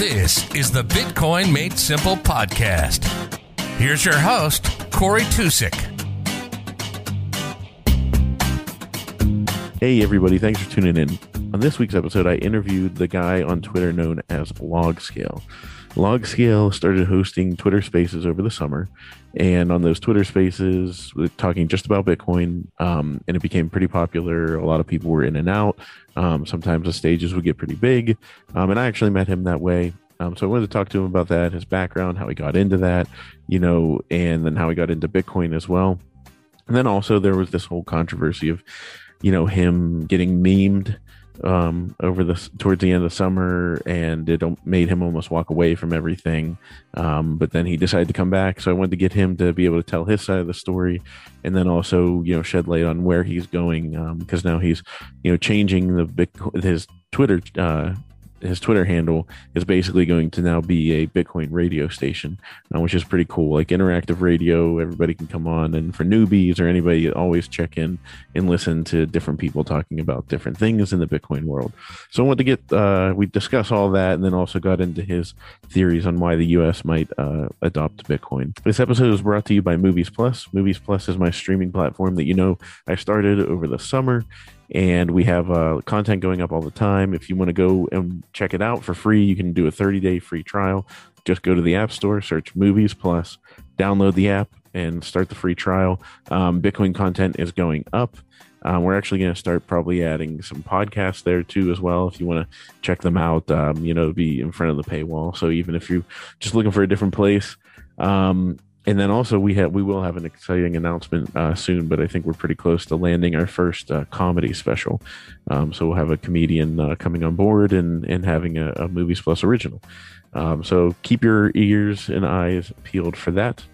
This is the Bitcoin Made Simple podcast. Here's your host, Cory Tucek. Hey, everybody, thanks for tuning in. On this week's episode, I interviewed the guy on Twitter known as Logscale. Logscale started hosting Twitter spaces over the summer. And on those Twitter spaces, we're talking just about Bitcoin, um, and it became pretty popular. A lot of people were in and out. Um, sometimes the stages would get pretty big. Um, and I actually met him that way. Um, so I wanted to talk to him about that, his background, how he got into that, you know, and then how he got into Bitcoin as well. And then also there was this whole controversy of, you know, him getting memed um, over the towards the end of the summer, and it made him almost walk away from everything. Um, but then he decided to come back, so I wanted to get him to be able to tell his side of the story, and then also you know shed light on where he's going because um, now he's you know changing the big his Twitter uh, his Twitter handle is basically going to now be a Bitcoin radio station, uh, which is pretty cool. Like interactive radio, everybody can come on, and for newbies or anybody, always check in and listen to different people talking about different things in the Bitcoin world. So I want to get uh, we discuss all that, and then also got into his theories on why the U.S. might uh, adopt Bitcoin. This episode is brought to you by Movies Plus. Movies Plus is my streaming platform that you know I started over the summer and we have uh, content going up all the time. If you want to go and check it out for free, you can do a 30 day free trial. Just go to the App Store, search Movies Plus, download the app, and start the free trial. Um, Bitcoin content is going up. Um, we're actually going to start probably adding some podcasts there too, as well. If you want to check them out, um, you know, be in front of the paywall. So even if you're just looking for a different place, um, and then also we have we will have an exciting announcement uh, soon, but I think we're pretty close to landing our first uh, comedy special. Um, so we'll have a comedian uh, coming on board and and having a, a Movies Plus original. Um, so keep your ears and eyes peeled for that.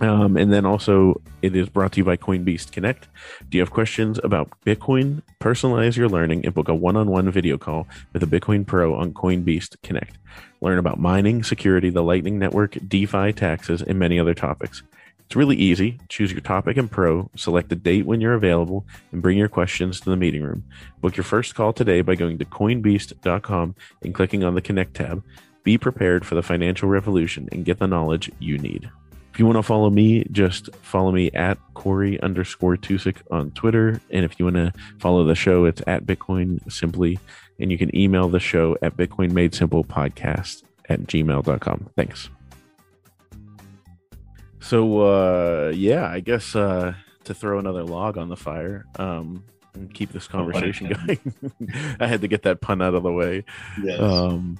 Um, and then also, it is brought to you by CoinBeast Connect. Do you have questions about Bitcoin? Personalize your learning and book a one on one video call with a Bitcoin Pro on CoinBeast Connect. Learn about mining, security, the Lightning Network, DeFi, taxes, and many other topics. It's really easy. Choose your topic and pro, select a date when you're available, and bring your questions to the meeting room. Book your first call today by going to coinbeast.com and clicking on the Connect tab. Be prepared for the financial revolution and get the knowledge you need. If you want to follow me, just follow me at Cory underscore Tucek on Twitter. And if you want to follow the show, it's at Bitcoin Simply. And you can email the show at Bitcoin Made Simple Podcast at gmail.com. Thanks. So, uh, yeah, I guess uh, to throw another log on the fire um, and keep this conversation going, I had to get that pun out of the way. Yes. Um,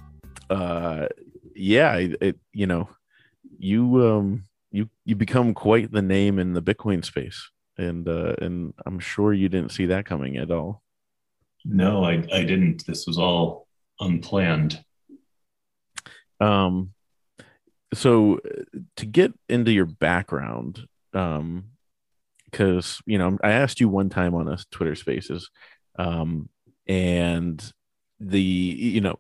uh, yeah, it, it, you know, you um, you you become quite the name in the Bitcoin space, and uh, and I'm sure you didn't see that coming at all. No, I I didn't. This was all unplanned. Um, so to get into your background, um, because you know I asked you one time on a Twitter Spaces, um, and the you know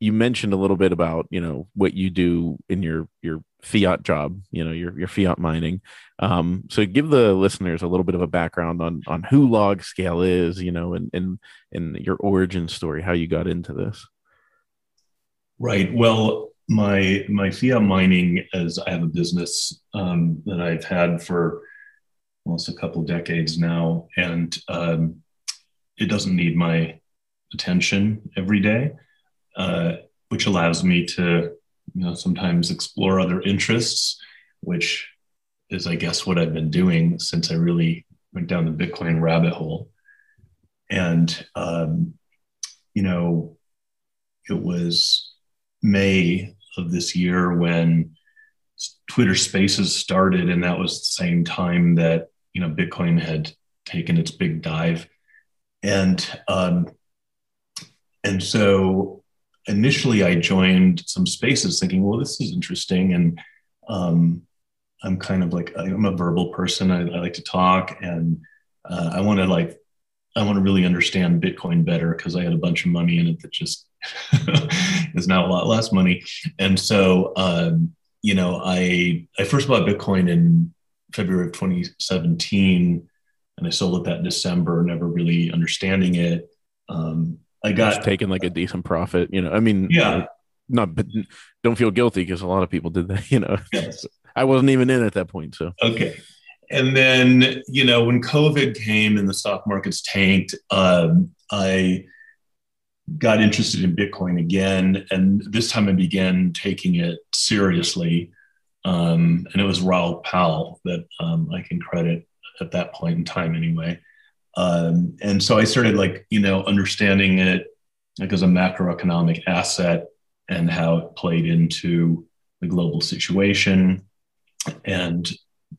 you mentioned a little bit about you know what you do in your your fiat job you know your your fiat mining. Um so give the listeners a little bit of a background on on who log scale is you know and and and your origin story how you got into this. Right. Well my my fiat mining as i have a business um, that i've had for almost a couple decades now. And um, it doesn't need my attention every day uh, which allows me to you know sometimes explore other interests which is i guess what i've been doing since i really went down the bitcoin rabbit hole. And um, you know it was may of this year when twitter spaces started and that was the same time that you know bitcoin had taken its big dive. And um, and so initially I joined some spaces thinking, well, this is interesting. And um, I'm kind of like, I'm a verbal person. I, I like to talk and uh, I want to like, I want to really understand Bitcoin better because I had a bunch of money in it that just is now a lot less money. And so, um, you know, I, I first bought Bitcoin in February of 2017 and I sold it that December, never really understanding it. Um, I got taking like a decent profit. You know, I mean, yeah, not, but don't feel guilty because a lot of people did that. You know, Yes. I wasn't even in at that point, so Okay. And then, you know, when COVID came and the stock markets tanked, um, I got interested in Bitcoin again. And this time I began taking it seriously. Um, and it was Raoul Pal that um, I can credit at that point in time, anyway. Um, and so I started, like, you know, understanding it like as a macroeconomic asset and how it played into the global situation and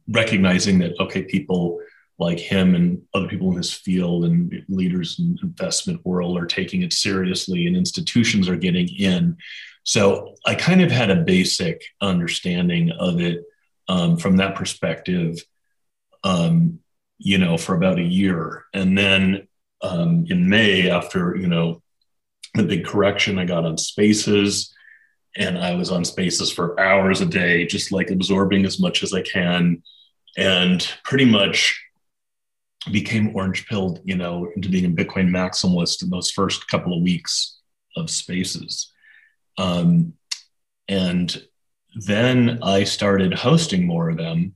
recognizing that okay people like him and other people in this field and leaders in investment world are taking it seriously and institutions are getting in. So i kind of had a basic understanding of it um, from that perspective. Um, you know for about a year and then um, in may after you know the big correction i got on spaces and I was on spaces for hours a day, just like absorbing as much as I can, and pretty much became orange pilled, you know, into being a Bitcoin maximalist in those first couple of weeks of spaces. Um, and then I started hosting more of them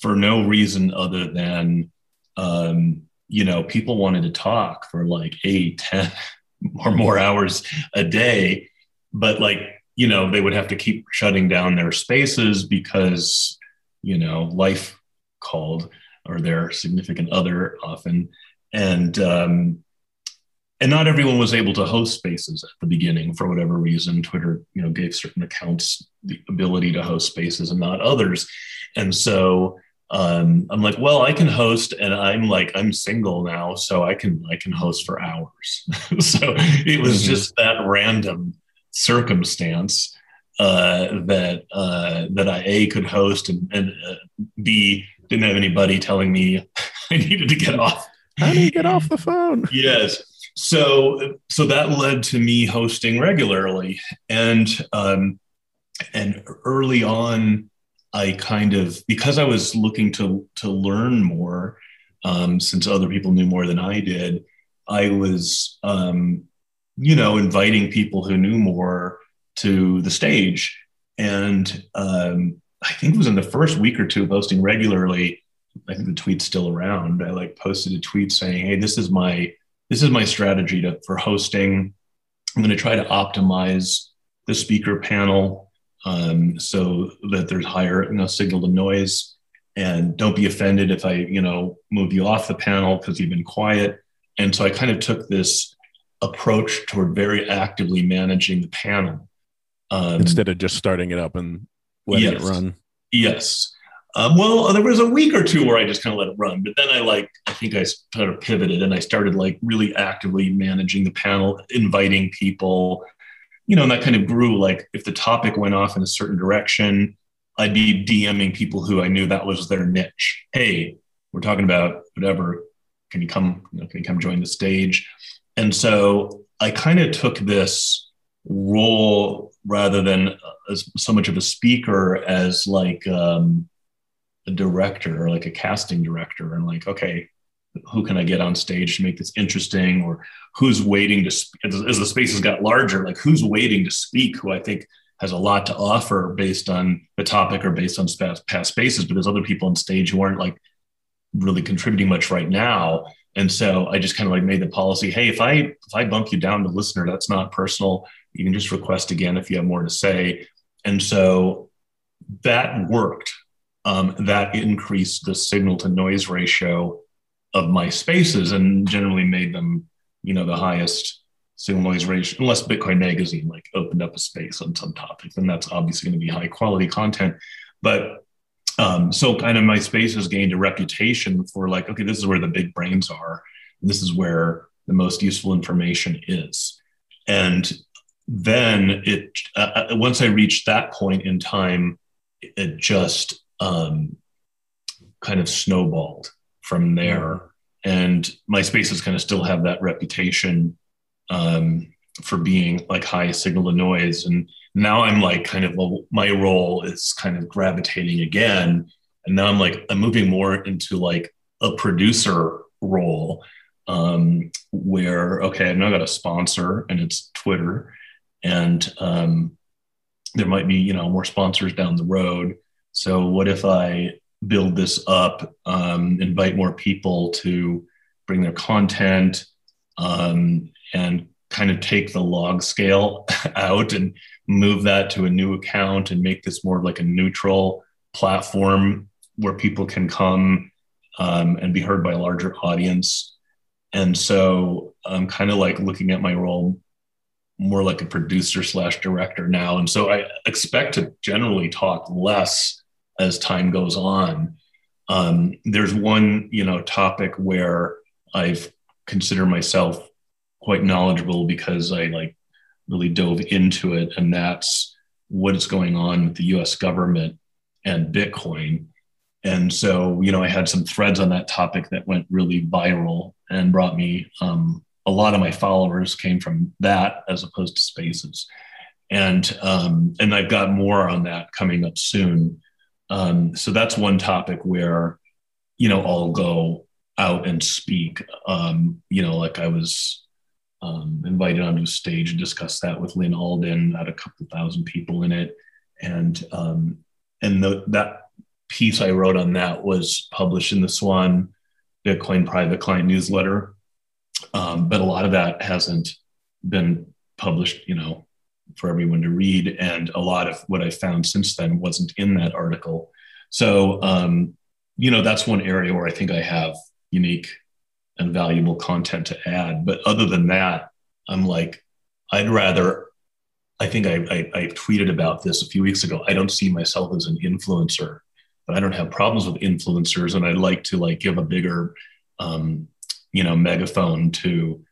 for no reason other than, um, you know, people wanted to talk for like eight, ten or more hours a day. But like you know they would have to keep shutting down their spaces because you know life called or their significant other often and um, and not everyone was able to host spaces at the beginning for whatever reason twitter you know gave certain accounts the ability to host spaces and not others and so um, i'm like well i can host and i'm like i'm single now so i can i can host for hours so it was mm-hmm. just that random circumstance uh, that uh, that I a could host and, and uh, b didn't have anybody telling me I needed to get off. How do you get off the phone? yes. So so that led to me hosting regularly, and um, and early on, I kind of because I was looking to to learn more, um, since other people knew more than I did, I was um, you know, inviting people who knew more to the stage. And um, I think it was in the first week or two posting regularly. I think the tweet's still around. I like posted a tweet saying, "Hey, this is my this is my strategy to, for hosting. I'm going to try to optimize the speaker panel um, so that there's higher you know, signal to noise. And don't be offended if I you know move you off the panel because you've been quiet." And so I kind of took this approach toward very actively managing the panel um, instead of just starting it up and letting yes, it run. Yes. Um, well, there was a week or two where I just kind of let it run, but then I like I think I sort of pivoted and I started like really actively managing the panel, inviting people, you know, and that kind of grew. Like if the topic went off in a certain direction, I'd be DMing people who I knew that was their niche. Hey, we're talking about whatever. Can you come? You know, can you come join the stage? And so I kind of took this role rather than as so much of a speaker as like um, a director or like a casting director and like, okay, who can I get on stage to make this interesting or who's waiting to speak as the spaces got larger, like who's waiting to speak who I think has a lot to offer based on the topic or based on past spaces, but there's other people on stage who aren't like really contributing much right now. And so I just kind of like made the policy, hey, if I if I bump you down to listener, that's not personal. You can just request again if you have more to say. And so that worked. Um, that increased the signal to noise ratio of my spaces and generally made them, you know, the highest signal noise ratio, unless Bitcoin Magazine like opened up a space on some topic, then that's obviously going to be high quality content. But um, so kind of my space has gained a reputation for like, okay, this is where the big brains are. This is where the most useful information is. And then it, uh, uh, once I reached that point in time, it just um, kind of snowballed from there. And my spaces kind of still have that reputation um, for being like high signal to noise. And now I'm like kind of well, my role is kind of gravitating again. And now I'm like, I'm moving more into like a producer role um, where, okay, I've now got a sponsor and it's Twitter. And um, there might be you know more sponsors down the road so what if i build this up um, invite more people to bring their content um, and kind of take the log scale out and move that to a new account and make this more like a neutral platform where people can come um, and be heard by a larger audience. And so I'm kind of like looking at my role more like a producer slash director now. And so I expect to generally talk less as time goes on. Um, there's one, you know, topic where I've considered myself quite knowledgeable because I like really dove into it, and that's what is going on with the U.S. government and Bitcoin. And so, you know, I had some threads on that topic that went really viral and brought me um, a lot of my followers came from that as opposed to spaces. And um, and I've got more on that coming up soon. Um, so that's one topic where, you know, I'll go out and speak. Um, you know, like I was um, invited onto a stage and discuss that with Lyn Alden, had a couple thousand people in it, and um, and the, that piece I wrote on that was published in the Swan Bitcoin private client newsletter. Um, but a lot of that hasn't been published, you know, for everyone to read. And a lot of what I found since then wasn't in that article. So, um, you know, that's one area where I think I have unique and valuable content to add. But other than that, I'm like, I'd rather I think I, I, I, tweeted about this a few weeks ago. I don't see myself as an influencer, but I don't have problems with influencers, and I'd like to like give a bigger, um, you know, megaphone to,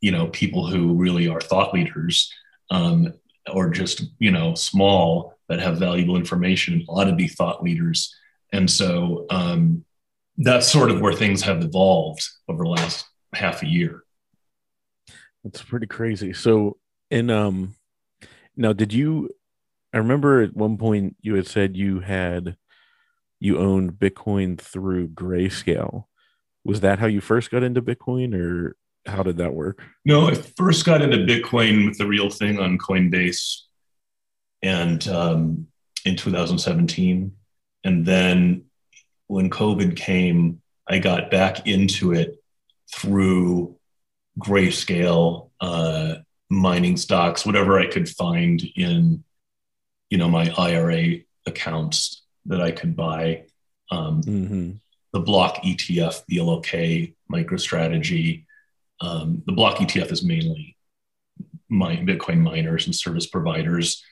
you know, people who really are thought leaders, um, or just you know small that have valuable information. Lot to be thought leaders, and so um, that's sort of where things have evolved over the last half a year. That's pretty crazy. So in um now, did you? I remember at one point you had said you had you owned Bitcoin through Grayscale. Was that how you first got into Bitcoin, or how did that work? No, I first got into Bitcoin with the real thing on Coinbase, and um, in 2017, and then when COVID came, I got back into it through Grayscale. Uh, mining stocks, whatever I could find in, you know, my IRA accounts that I could buy. Um, mm-hmm. The block ETF, the LOK MicroStrategy. Um, the block ETF is mainly my Bitcoin miners and service providers.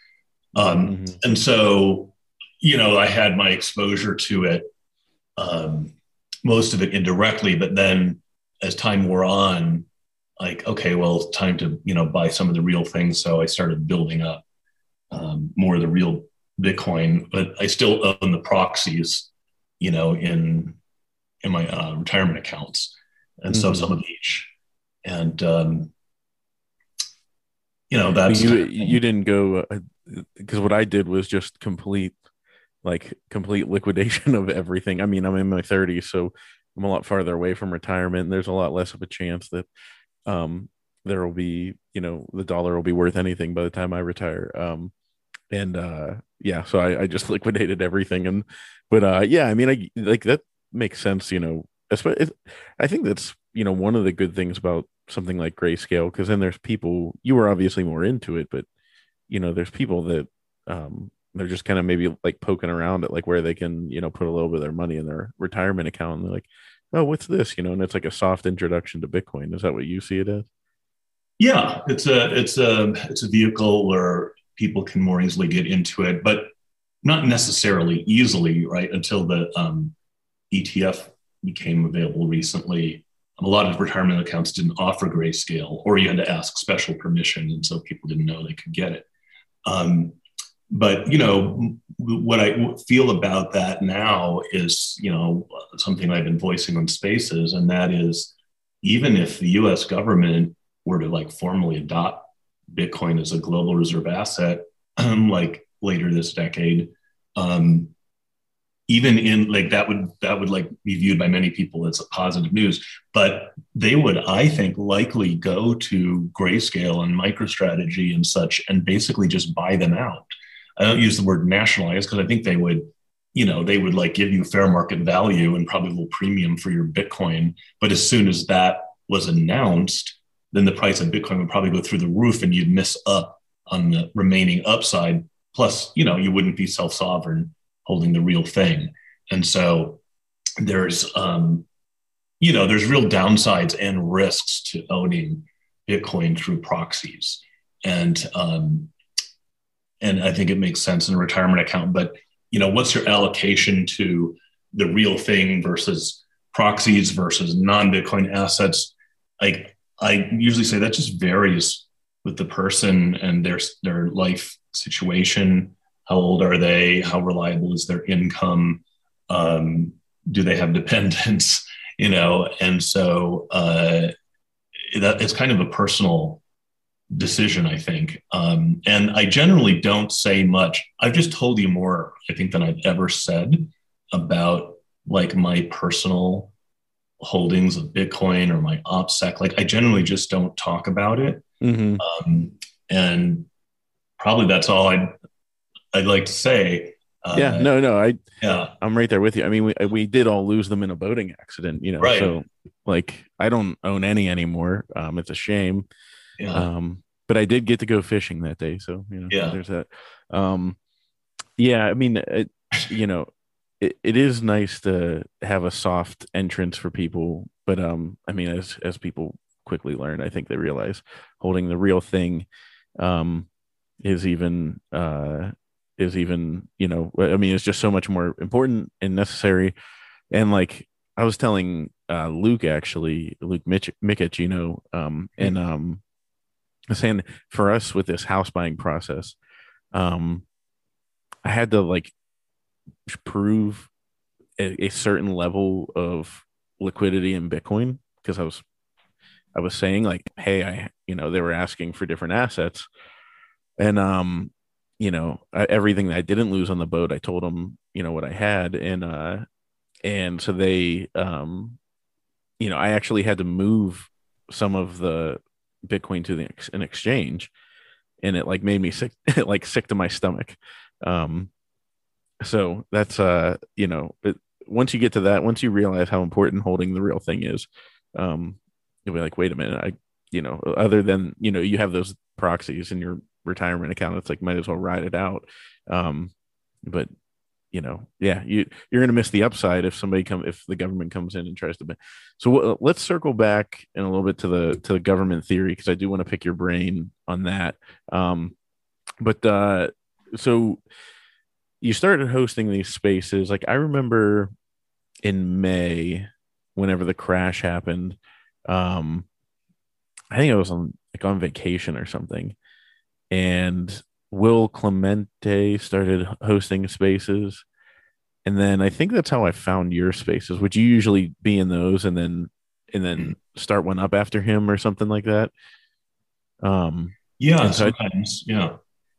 Um, mm-hmm. And so, you know, I had my exposure to it, um, most of it indirectly, but then as time wore on, like okay well it's time to you know buy some of the real things so i started building up um, more of the real bitcoin but i still own the proxies you know in in my uh, retirement accounts and mm-hmm. so some of each and um, you know that's you you didn't go because uh, what i did was just complete like complete liquidation of everything i mean i'm in my 30s so i'm a lot farther away from retirement and there's a lot less of a chance that um, there will be, you know, the dollar will be worth anything by the time I retire. Um, and uh, yeah, so I, I just liquidated everything. And but uh, yeah, I mean, I like that makes sense, you know. I think that's you know one of the good things about something like grayscale because then there's people you were obviously more into it, but you know, there's people that um, they're just kind of maybe like poking around at like where they can you know put a little bit of their money in their retirement account and they're like oh, what's this? You know, and it's like a soft introduction to Bitcoin. Is that what you see it as? Yeah, it's a it's a it's a vehicle where people can more easily get into it, but not necessarily easily, right? Until the um, ETF became available recently, a lot of retirement accounts didn't offer grayscale, or you had to ask special permission, and so people didn't know they could get it. Um, but you know what I feel about that now is you know something I've been voicing on Spaces, and that is even if the U.S. government were to like formally adopt Bitcoin as a global reserve asset, like later this decade, um, even in like that would that would like be viewed by many people as a positive news. But they would, I think, likely go to Grayscale and MicroStrategy and such, and basically just buy them out I don't use the word nationalize because I think they would, you know, they would like give you fair market value and probably a little premium for your Bitcoin. But as soon as that was announced, then the price of Bitcoin would probably go through the roof and you'd miss up on the remaining upside. Plus, you know, you wouldn't be self sovereign holding the real thing. And so there's, um, you know, there's real downsides and risks to owning Bitcoin through proxies. And, um, and I think it makes sense in a retirement account. But, you know, what's your allocation to the real thing versus proxies versus non Bitcoin assets? Like I usually say that just varies with the person and their their life situation. How old are they? How reliable is their income? Um, do they have dependents? You know, and so uh, that it's kind of a personal decision, I think. Um, and I generally don't say much. I've just told you more, I think, than I've ever said about like my personal holdings of Bitcoin or my OPSEC. Like I generally just don't talk about it. Mm-hmm. Um, and probably that's all I'd, I'd like to say. Uh, yeah, no, no, I, yeah, I'm right there with you. I mean, we, we did all lose them in a boating accident, you know, right. so like, I don't own any anymore. Um, it's a shame. Yeah. Um, but I did get to go fishing that day. So, you know, yeah. there's that. Um, yeah, I mean, it, you know, it, it is nice to have a soft entrance for people but um i mean as as people quickly learn i think they realize holding the real thing um is even uh is even you know i mean it's just so much more important and necessary. And like i was telling uh luke actually luke Mitch, Mikic, you know um and um saying for us with this house buying process um i had to like prove a, a certain level of liquidity in Bitcoin because I was I was saying like, hey, I you know they were asking for different assets, and um, you know everything that I didn't lose on the boat, I told them you know what I had, and uh, and so they um, you know I actually had to move some of the Bitcoin to the an exchange, and it like made me sick, like sick to my stomach. Um, so that's uh you know it, once you get to that once you realize how important holding the real thing is um you'll be like wait a minute. I you know other than you know you have those proxies in your retirement account it's like might as well ride it out um but you know yeah you you're going to miss the upside if somebody come if the government comes in and tries to so w- let's circle back in a little bit to the to the government theory because i do want to pick your brain on that um but uh so you started hosting these spaces. Like I remember in May, whenever the crash happened, um, I think I was on like on vacation or something, and Will Clemente started hosting spaces, and then I think that's how I found your spaces. Would you usually be in those and then and then start one up after him or something like that? Um, yeah, sometimes, I, yeah.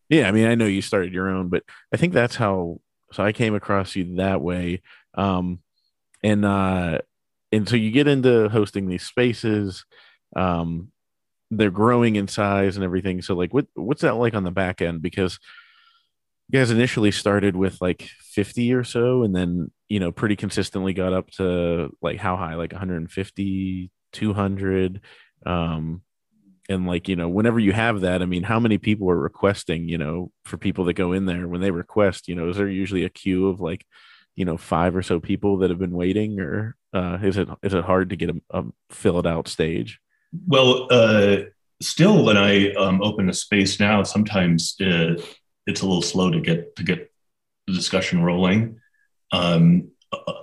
Yeah, I mean, I know you started your own, but I think that's how. So I came across you that way, um, and uh, and so you get into hosting these spaces. Um, they're growing in size and everything. So like, what what's that like on the back end? Because you guys initially started with like 50 or so, and then you know pretty consistently got up to like how high, like 150, 200. Um, and like you know whenever you have that i mean how many people are requesting you know for people that go in there when they request you know is there usually a queue of like you know five or so people that have been waiting or uh, is it is it hard to get a, a fill it out stage well uh, still when i um, open a space now sometimes uh, it's a little slow to get to get the discussion rolling. Um,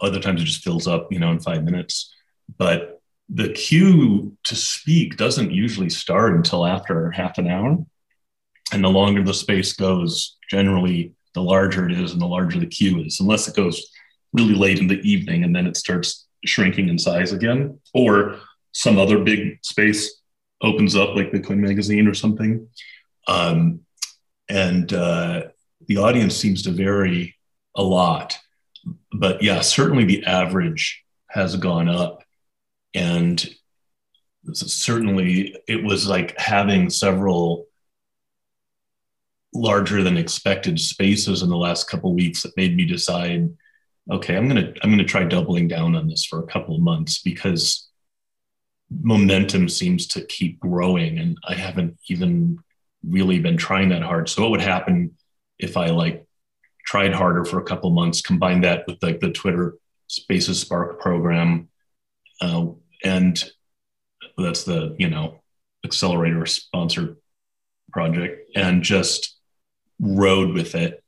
other times it just fills up you know in five minutes. But the cue to speak doesn't usually start until after half an hour. And the longer the space goes, generally, the larger it is and the larger the queue is, unless it goes really late in the evening and then it starts shrinking in size again, or some other big space opens up, like Bitcoin Magazine or something. Um, and uh, the audience seems to vary a lot. But yeah, certainly the average has gone up and certainly it was like having several larger than expected spaces in the last couple weeks that made me decide okay i'm going to i'm going to try doubling down on this for a couple of months because momentum seems to keep growing and i haven't even really been trying that hard. So what would happen if i like tried harder for a couple months combined that with like the twitter spaces spark program uh, and that's the you know accelerator sponsored project and just rode with it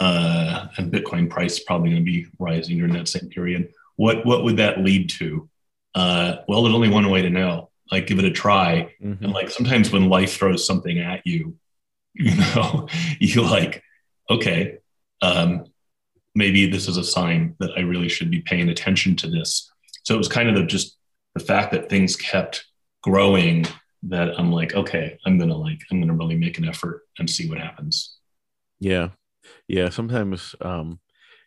uh, and bitcoin price is probably going to be rising during that same period what what would that lead to uh, well there's only one way to know like give it a try mm-hmm. and like sometimes when life throws something at you you know you like okay um, maybe this is a sign that i really should be paying attention to this so it was kind of the, just the fact that things kept growing that I'm like, okay, I'm gonna like, I'm gonna really make an effort and see what happens. Yeah, yeah. Sometimes um,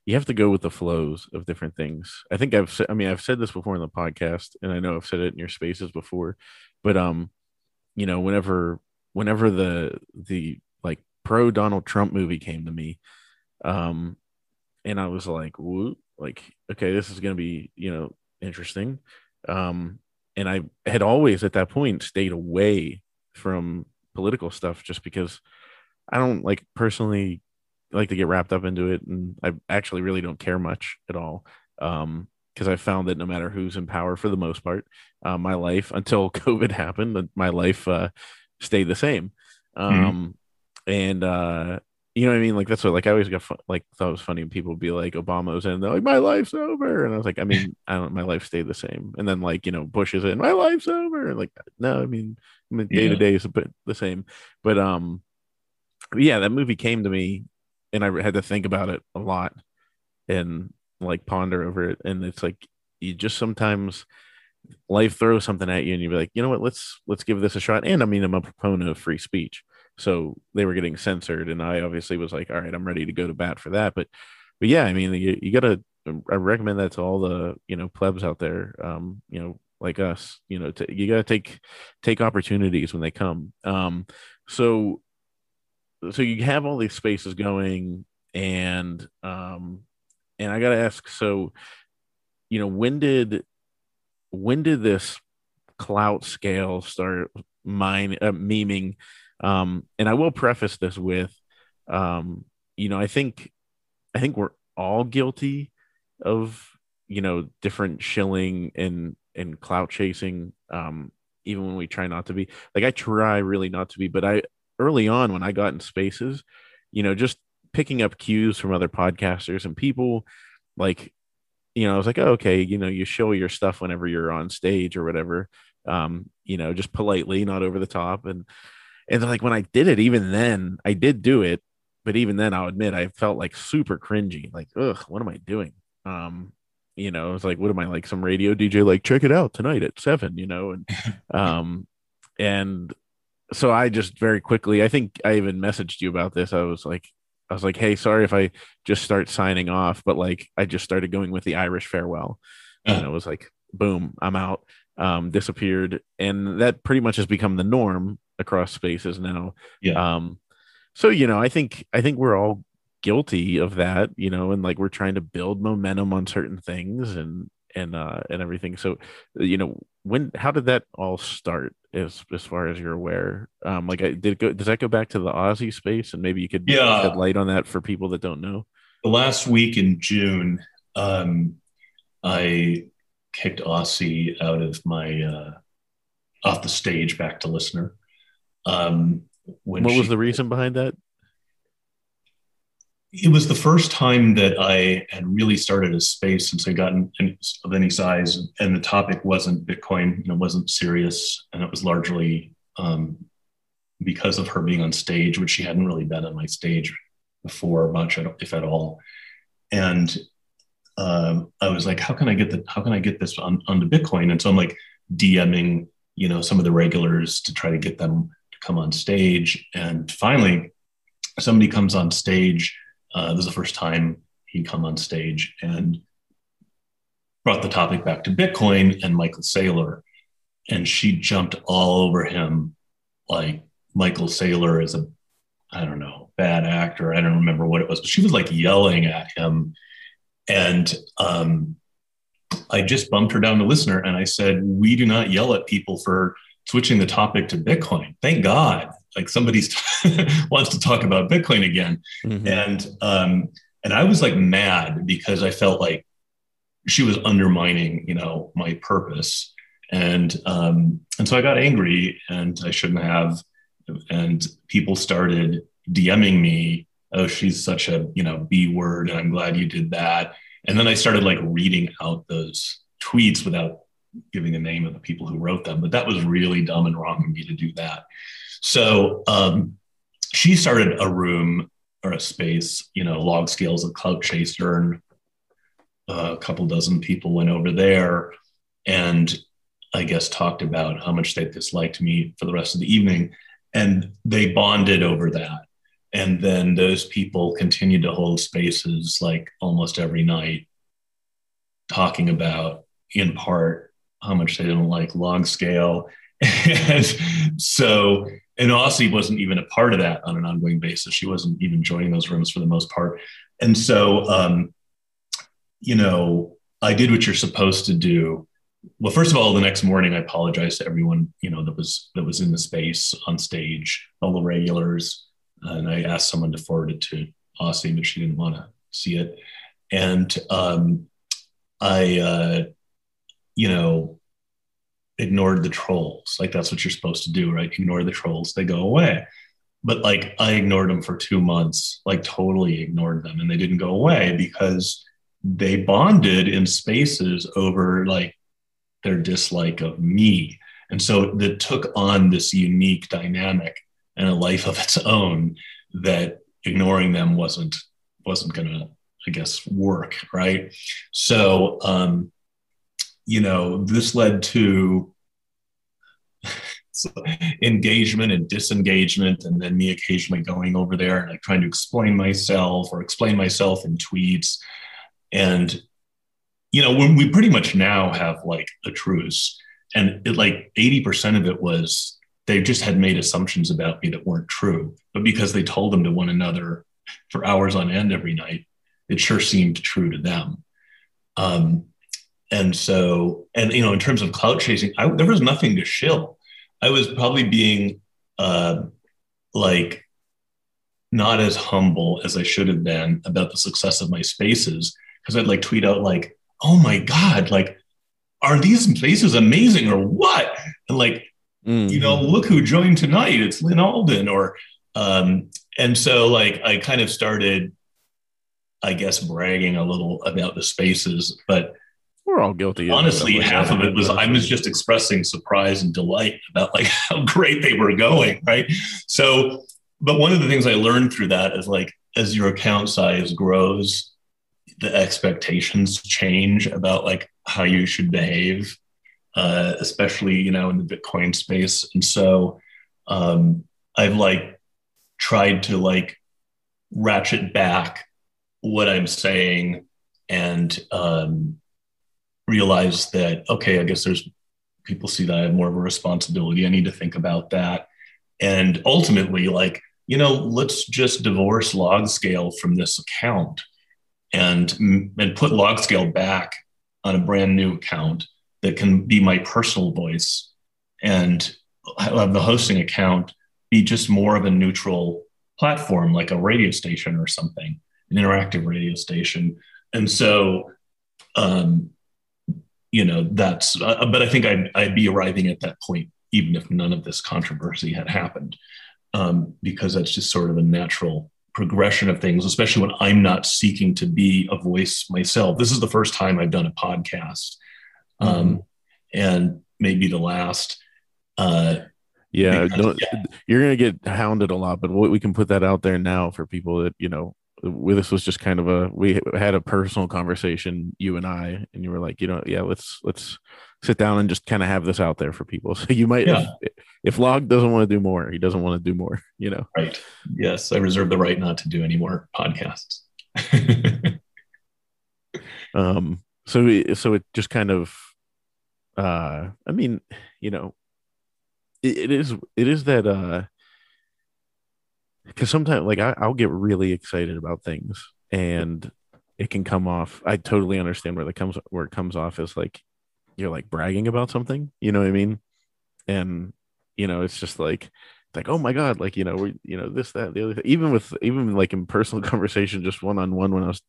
you have to go with the flows of different things. I think I've said, I mean, I've said this before in the podcast, and I know I've said it in your spaces before, but um, you know, whenever, whenever the the like pro Donald Trump movie came to me, um, and I was like, whoop, like, okay, this is gonna be, you know, interesting. Um, and I had always at that point stayed away from political stuff just because I don't like personally like to get wrapped up into it, and I actually really don't care much at all. Um, because I found that no matter who's in power for the most part, uh, my life until COVID happened, my life uh, stayed the same. Mm-hmm. Um, mm-hmm. and uh, you know what I mean? Like that's what like I always got fun, like thought it was funny when people would be like Obama's and they're like my life's over, and I was like, I mean, I don't, my life stayed the same. And then like you know Bush is in my life's over, and like no, I mean, I mean day to day is a bit the same, but um, yeah, that movie came to me, and I had to think about it a lot, and like ponder over it, and it's like you just sometimes life throws something at you, and you be like, you know what, let's let's give this a shot. And I mean, I'm a proponent of free speech. So they were getting censored and i obviously was like all right i'm ready to go to bat for that. But but yeah i mean you, you gotta i recommend that to all the you know plebs out there um you know like us you know you gotta take take opportunities when they come. Um so so you have all these spaces going and um and i gotta ask so you know when did when did this clout scale start mine uh, memeing um, and I will preface this with, um, you know, I think, I think we're all guilty of, you know, different shilling and and clout chasing. Um, even when we try not to be, like I try really not to be, but I early on when I got in spaces, you know, just picking up cues from other podcasters and people, like, you know, I was like, oh, okay, you know, you show your stuff whenever you're on stage or whatever. Um, you know, just politely, not over the top, and and like when I did it, even then I did do it, but even then I'll admit I felt like super cringy. Like, ugh, what am I doing? Um, you know, it's like, what am I like some radio DJ? Like, check it out tonight at seven, you know, and um, and so I just very quickly, I think I even messaged you about this. I was like, I was like, hey, sorry if I just start signing off, but like I just started going with the Irish farewell. Uh-huh. And it was like, boom, I'm out. Um, disappeared. And that pretty much has become the norm across spaces now. Yeah. Um, so you know, I think I think we're all guilty of that, you know, and like we're trying to build momentum on certain things and and uh and everything. So you know, when how did that all start as as far as you're aware? Um like I did go does that go back to the Aussie space and maybe you could yeah. shed light on that for people that don't know? The last week in June, um I kicked Aussie out of my uh off the stage back to listener. Um, when what was the reason behind that? It was the first time that I had really started a space since I gotten of any size, and the topic wasn't Bitcoin. You know, wasn't serious, and it was largely um, because of her being on stage, which she hadn't really been on my stage before much, if at all. And um, I was like, how can I get the how can I get this on onto Bitcoin? And so I'm like DMing, you know, some of the regulars to try to get them to come on stage. And finally, somebody comes on stage. Uh, this is the first time he come on stage and brought the topic back to Bitcoin and Michael Saylor. And she jumped all over him like Michael Saylor is a I don't know, bad actor. I don't remember what it was, but she was like yelling at him. And um, I just bumped her down to listener and I said, We do not yell at people for switching the topic to Bitcoin. Thank God. Like somebody wants to talk about Bitcoin again. Mm-hmm. And um, and I was like mad because I felt like she was undermining, you know, my purpose. And um, and so I got angry and I shouldn't have and people started DMing me, "Oh, she's such a you know B word," and I'm glad you did that. And then I started like reading out those tweets without giving the name of the people who wrote them, but that was really dumb and wrong of me to do that. So um, she started a room or a space, you know, log scales of clout chaser, and uh, a couple dozen people went over there, and I guess talked about how much they disliked me for the rest of the evening and they bonded over that. And then those people continued to hold spaces like almost every night talking about in part how much they didn't like log scale. And so and Aussie wasn't even a part of that on an ongoing basis. She wasn't even joining those rooms for the most part. And so um, you know i did what you're supposed to do. Well first of all the next morning i apologized to everyone you know that was that was in the space on stage all the regulars. And i asked someone to forward it to aussie but she didn't want to see it. And um, i uh, you know ignored the trolls like that's what you're supposed to do right ignore the trolls they go away but like i ignored them for two months like totally ignored them and they didn't go away because they bonded in spaces over like their dislike of me. And so that took on this unique dynamic and a life of its own that ignoring them wasn't wasn't to, I guess, work. Right. So, um, you know, this led to engagement and disengagement, and then me occasionally going over there and like trying to explain myself or explain myself in tweets. And you know, when we pretty much now have like a truce, and it, like 80% of it was they just had made assumptions about me that weren't true. But because they told them to one another for hours on end every night, it sure seemed true to them. Um, and so, and you know, in terms of clout chasing, I, there was nothing to shill. I was probably being uh, like not as humble as I should have been about the success of my spaces because I'd like tweet out like, oh my God, like, are these places amazing or what? And like, mm-hmm. you know, look who joined tonight. It's Lyn Alden. Or, um, and so like I kind of started, I guess, bragging a little about the spaces, but we're all guilty. Honestly, like half of it was I was just expressing surprise and delight about like how great they were going, right? So, but one of the things I learned through that is like as your account size grows, the expectations change about like how you should behave, uh, especially you know in the Bitcoin space. And so um, I've like tried to like ratchet back what I'm saying and um, realize that okay, I guess there's people see that I have more of a responsibility. I need to think about that, and ultimately, like you know, let's just divorce log scale from this account and and put log scale back on a brand new account that can be my personal voice and have the hosting account be just more of a neutral platform like a radio station or something an interactive radio station and so um, you know that's uh, but i think I'd, I'd be arriving at that point even if none of this controversy had happened um, because that's just sort of a natural progression of things, especially when I'm not seeking to be a voice myself. This is the first time I've done a podcast, um, mm-hmm. and maybe the last. Uh, yeah, because, yeah, you're gonna get hounded a lot, but we can put that out there now for people that you know. This was just kind of a we had a personal conversation, you and I, and you were like, you know, yeah, let's let's sit down and just kind of have this out there for people. So you might, yeah. if, if Log doesn't want to do more, he doesn't want to do more, you know? Right. Yes. I reserve the right not to do any more podcasts. um, so, so it just kind of, uh, I mean, you know, it, it is, it is that, uh, because sometimes like I, I'll get really excited about things and it can come off. I totally understand where that comes where it comes off as like you're like bragging about something. You know what I mean? And you know, it's just like like oh my god like you know we you know this that the other thing. even with even like in personal conversation just one on one when i was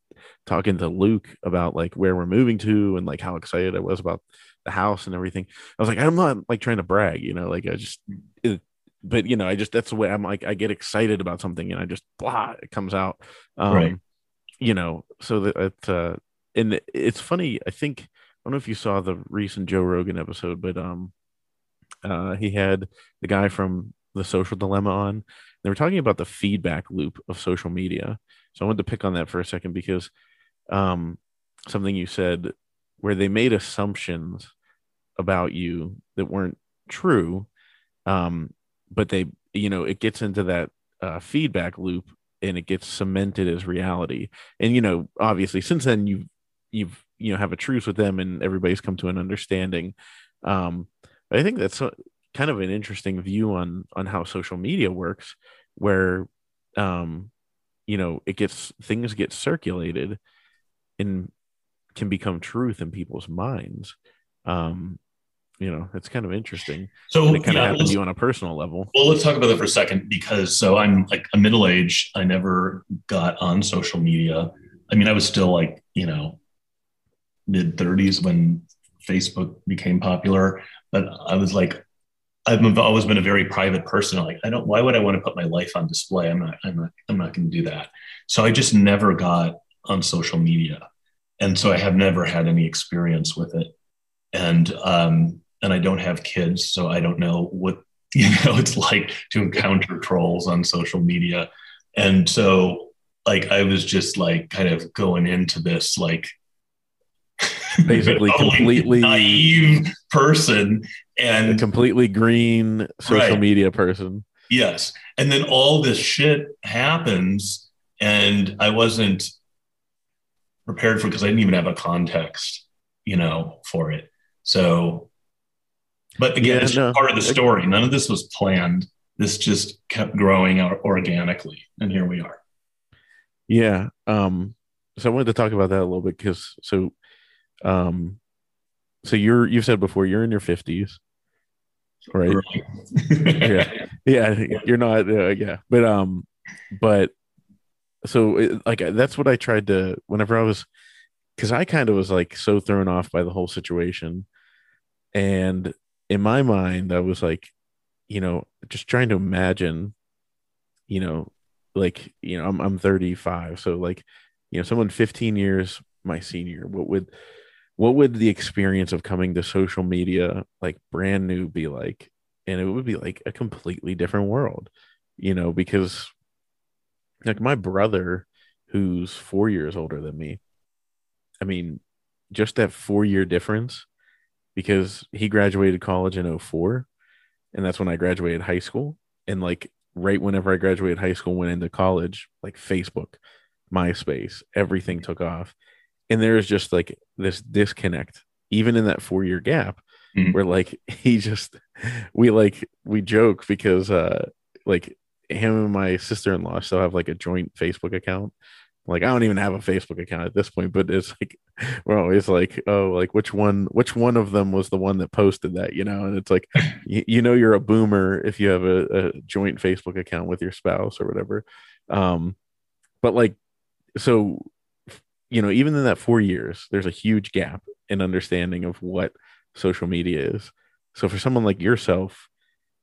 talking to luke about like where we're moving to and like how excited i was about the house and everything i was like i'm not like trying to brag you know like i just it, but you know i just that's the way i'm like i get excited about something and i just blah it comes out. Um Right. you know so that it, uh and it's funny i think i don't know if you saw the recent joe rogan episode but um uh he had the guy from the social dilemma on. They were talking about the feedback loop of social media. So i wanted to pick on that for a second because um something you said where they made assumptions about you that weren't true um but they you know it gets into that uh, feedback loop and it gets cemented as reality. And you know obviously since then you've you've you know have a truce with them and everybody's come to an understanding. Um i think that's a, kind of an interesting view on on how social media works where um you know it gets things get circulated and can become truth in people's minds. Um you know it's kind of interesting So and it kind yeah, of happens to you on a personal level Well, let's talk about that for a second because so I'm like a middle age. I never got on social media. I mean, I was still like, you know, mid 30s when Facebook became popular, but I was like, I've always been a very private person. Like, I don't, why would I want to put my life on display? I'm not, I'm not, I'm not going to do that. So I just never got on social media. And so I have never had any experience with it. And, um, and I don't have kids, so I don't know what you know it's like to encounter trolls on social media. And so like i was just like kind of going into this like Basically completely- naive person a and completely green social Right. media person. Yes. And then all this shit happens and i wasn't prepared for because i didn't even have a context you know for it. So but again Yeah, it's no. part of the story none of this was planned this just kept growing organically and here we are Yeah. Um, so I wanted to talk about that a little bit because so um so you're you've said before you're in your fifties, right? Yeah. Yeah, you're not uh, yeah. But um but so it, like that's what I tried to whenever I was because I kind of was like so thrown off by the whole situation. And in my mind, I was like, you know, just trying to imagine, you know, like, you know, I'm I'm 35. So like, you know, someone 15 years my senior, what would what would the experience of coming to social media like brand new be like? And it would be like a completely different world, you know, because like my brother who's four years older than me, I mean, just that four year difference because he graduated college in 04 and that's when I graduated high school. And like right whenever I graduated high school went into college like Facebook MySpace everything took off. And there's just like this disconnect even in that 4 year gap Mhm. where like he just we like we joke because uh like him and my sister-in-law still have like a joint Facebook account like I don't even have a Facebook account at this point, but it's like we're always like, oh, like which one, which one of them was the one that posted that, you know? And it's like, you, you know, you're a boomer if you have a, a joint Facebook account with your spouse or whatever. Um, but like, so, you know, even in that four years, there's a huge gap in understanding of what social media is. So for someone like yourself,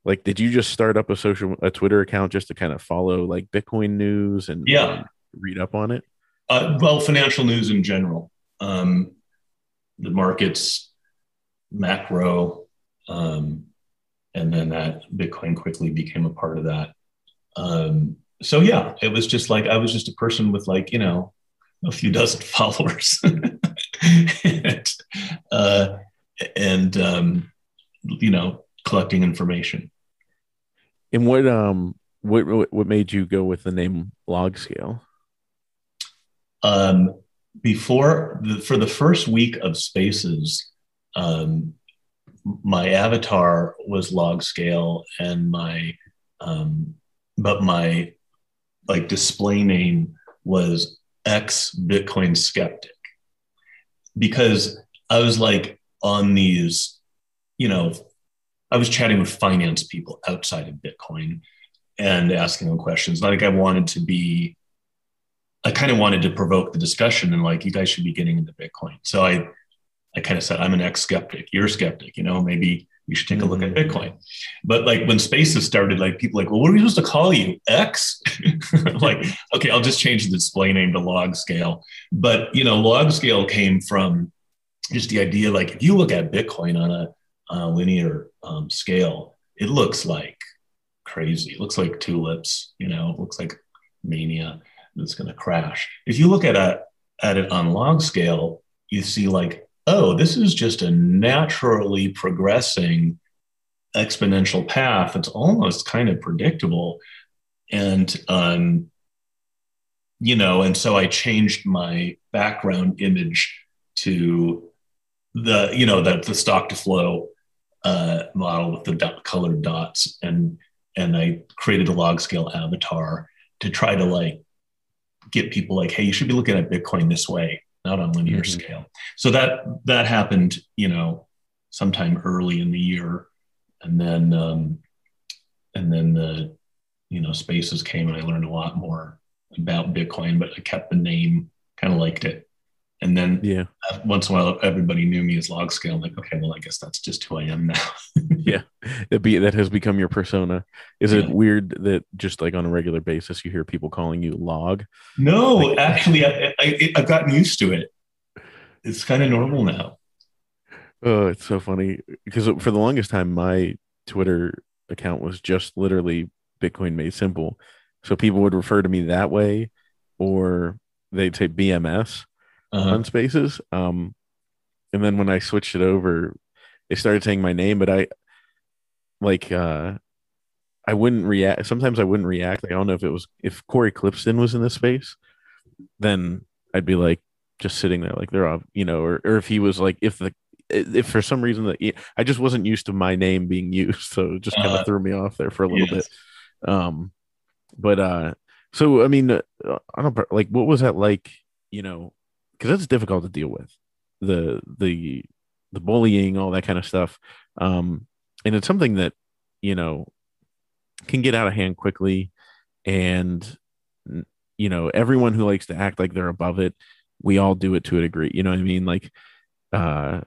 like, did you just start up a social, a Twitter account just to kind of follow like Bitcoin news and Yeah. Read up on it? Uh, well, financial news in general, um, the markets, macro, um, and then that Bitcoin quickly became a part of that. Um, so yeah, it was just like I was just a person with like you know a few dozen followers, and, uh, and um, you know collecting information. And what um what what what made you go with the name log scale? Um, before the, for the first week of spaces um, my avatar was log scale and my um, but my like display name was X Bitcoin skeptic because I was like on these, you know, I was chatting with finance people outside of Bitcoin and asking them questions. Like I wanted to be, I kind of wanted to provoke the discussion and like, you guys should be getting into Bitcoin. So I, I kind of said, I'm an ex skeptic. You're a skeptic. You know, maybe you should take a look at mm-hmm. Bitcoin. But like when spaces started, like people like, well, what are we supposed to call you? X? like, okay, I'll just change the display name to log scale. But you know, log scale came from just the idea, like if you look at Bitcoin on a, on a linear um, scale, it looks like crazy. It looks like tulips, you know, it looks like mania that's going to crash. If you look at a, at it on log scale, you see like oh, this is just a naturally progressing exponential path. It's almost kind of predictable. And, um, you know, and so I changed my background image to the, you know, the, the stock to flow uh, model with the dot, colored dots. And, and I created a log scale avatar to try to like get people like, hey, you should be looking at Bitcoin this way not on linear mm-hmm. scale. So that that happened, you know, sometime early in the year, and then um, and then the you know spaces came, and I learned a lot more about Bitcoin. But I kept the name, kind of liked it, and then yeah, uh, once in a while everybody knew me as log scale. I'm like, okay, well, I guess that's just who I am now. yeah, that be that has become your persona. Is yeah. it weird that just like on a regular basis you hear people calling you log? No, like, actually, I, I, I've gotten used to it. It's kind of normal now. Oh, it's so funny because for the longest time, my Twitter account was just literally Bitcoin made simple. So people would refer to me that way, or they'd say BMS uh-huh. on spaces. Um, and then when I switched it over, they started saying my name, but I like uh I wouldn't react. Sometimes I wouldn't react. I don't know if it was if Cory Klippsten was in this space, then I'd be like just sitting there like they're all you know, or or if he was like if the if for some reason that I just wasn't used to my name being used, so it just kind of uh, threw me off there for a little yes. bit. Um, but uh, so I mean, uh, I don't like what was that like, you know, because that's difficult to deal with the the the bullying, all that kind of stuff. Um, and it's something that you know can get out of hand quickly, and you know everyone who likes to act like they're above it, we all do it to a degree. You know what I mean? Like, uh,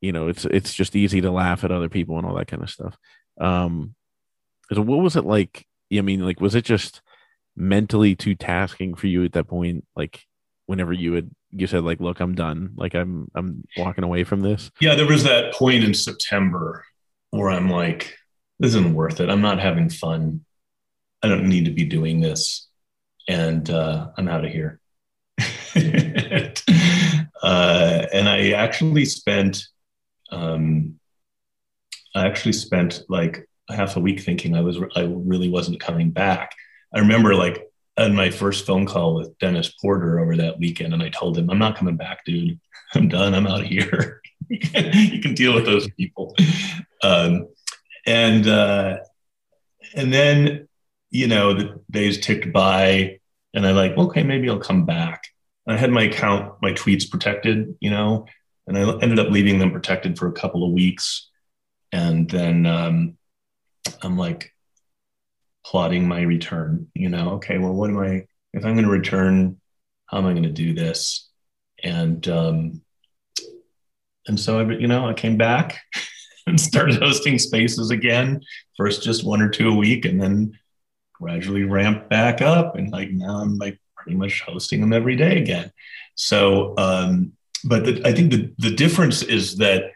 you know, it's it's just easy to laugh at other people and all that kind of stuff. Um, so what was it like? I mean, like, was it just mentally too tasking for you at that point? Like, whenever you had you said like look i'm done. Like i'm i'm walking away from this. Yeah there was that point in september where i'm like this isn't worth it. I'm not having fun. I don't need to be doing this. And uh, i'm out of here. Uh, and i actually spent um, i actually spent like half a week thinking i was i really wasn't coming back. I remember like had my first phone call with Dennis Porter over that weekend, and I told him, "I'm not coming back, dude. I'm done. I'm out of here. you can deal with those people." Um, and uh, and then you know the days ticked by, and I like, okay, maybe I'll come back. I had my account, my tweets protected, you know, and I ended up leaving them protected for a couple of weeks, and then um, I'm like, plotting my return. You know, okay, well, what am I, if I'm going to return, how am I going to do this? And, um, and so I, you know, I came back and started hosting spaces again. First, just one or two a week, and then gradually ramped back up. And like now, I'm like pretty much hosting them every day again. So, um, but the, I think the the difference is that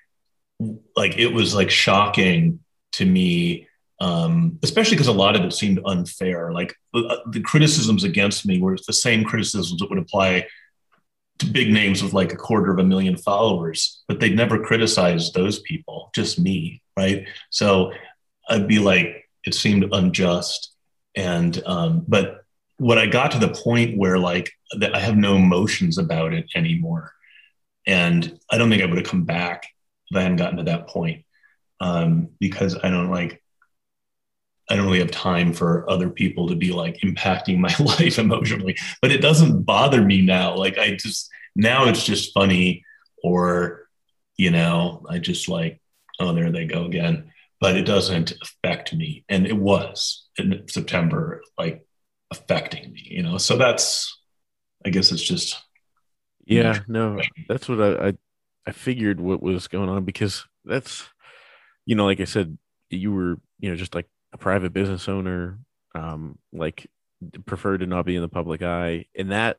like it was like shocking to me um, especially because a lot of it seemed unfair. Like the, the, criticisms against me were the same criticisms that would apply to big names with like a quarter of a million followers, but they'd never criticize those people, just me, right? So I'd be like, it seemed unjust. And, um, but what I got to the point where like I have no emotions about it anymore. And I don't think I would have come back if I hadn't gotten to that point. Um, because I don't like, I don't really have time for other people to be like impacting my life emotionally. But it doesn't bother me now. Like I just now it's just funny, or you know, I just like, oh, there they go again. But it doesn't affect me. And it was in September, like affecting me, you know. So that's I guess it's just yeah, no, that's what I, I I figured what was going on because that's you know, like I said, you were, you know, just like a private business owner, um, like preferred to not be in the public eye, and that,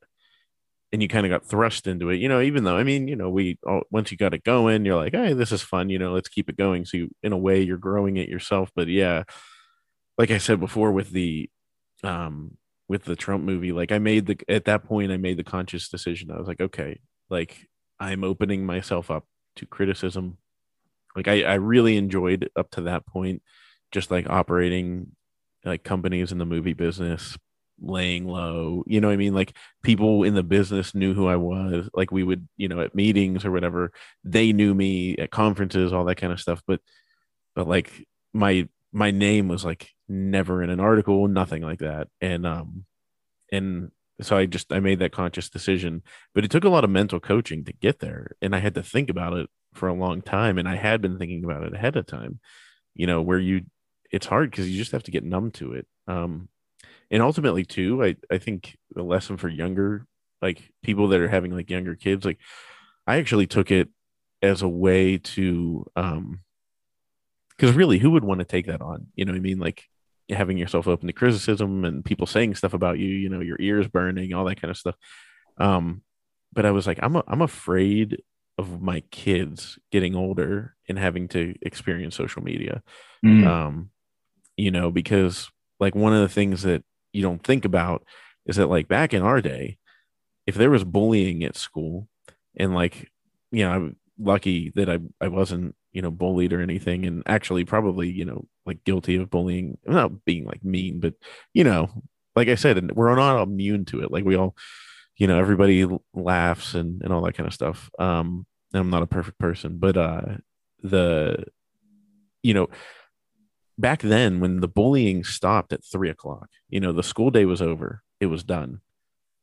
and you kind of got thrust into it, you know. Even though, I mean, you know, we all, once you got it going, you're like, hey, this is fun, you know, let's keep it going. So you, in a way, you're growing it yourself. But yeah, like I said before, with the, um, with the Trump movie, like I made the at that point, I made the conscious decision. I was like, okay, like I'm opening myself up to criticism like I, I really enjoyed up to that point, just like operating like companies in the movie business, laying low. You know I mean? Like people in the business knew who I was. Like we would, you know, at meetings or whatever, they knew me at conferences, all that kind of stuff. But but like my my name was like never in an article, nothing like that. And um and so I just I made that conscious decision. But it took a lot of mental coaching to get there. And I had to think about it for a long time and i had been thinking about it ahead of time you know where you it's hard because you just have to get numb to it um and ultimately too i i think the lesson for younger like people that are having like younger kids like i actually took it as a way to um because really who would want to take that on you know i mean like having yourself open to criticism and people saying stuff about you you know your ears burning all that kind of stuff um but i was like i'm a, i'm afraid of my kids getting older and having to experience social media. Mm. Um, you know, because like one of the things that you don't think about is that like back in our day, if there was bullying at school and like, you know, I'm lucky that I, I wasn't, you know, bullied or anything and actually probably, you know, like guilty of bullying, not being like mean, but you know, like I said, we're not immune to it. Like we all, you know everybody laughs and and all that kind of stuff um and i'm not a perfect person but uh the you know back then when the bullying stopped at three o'clock you know the school day was over it was done.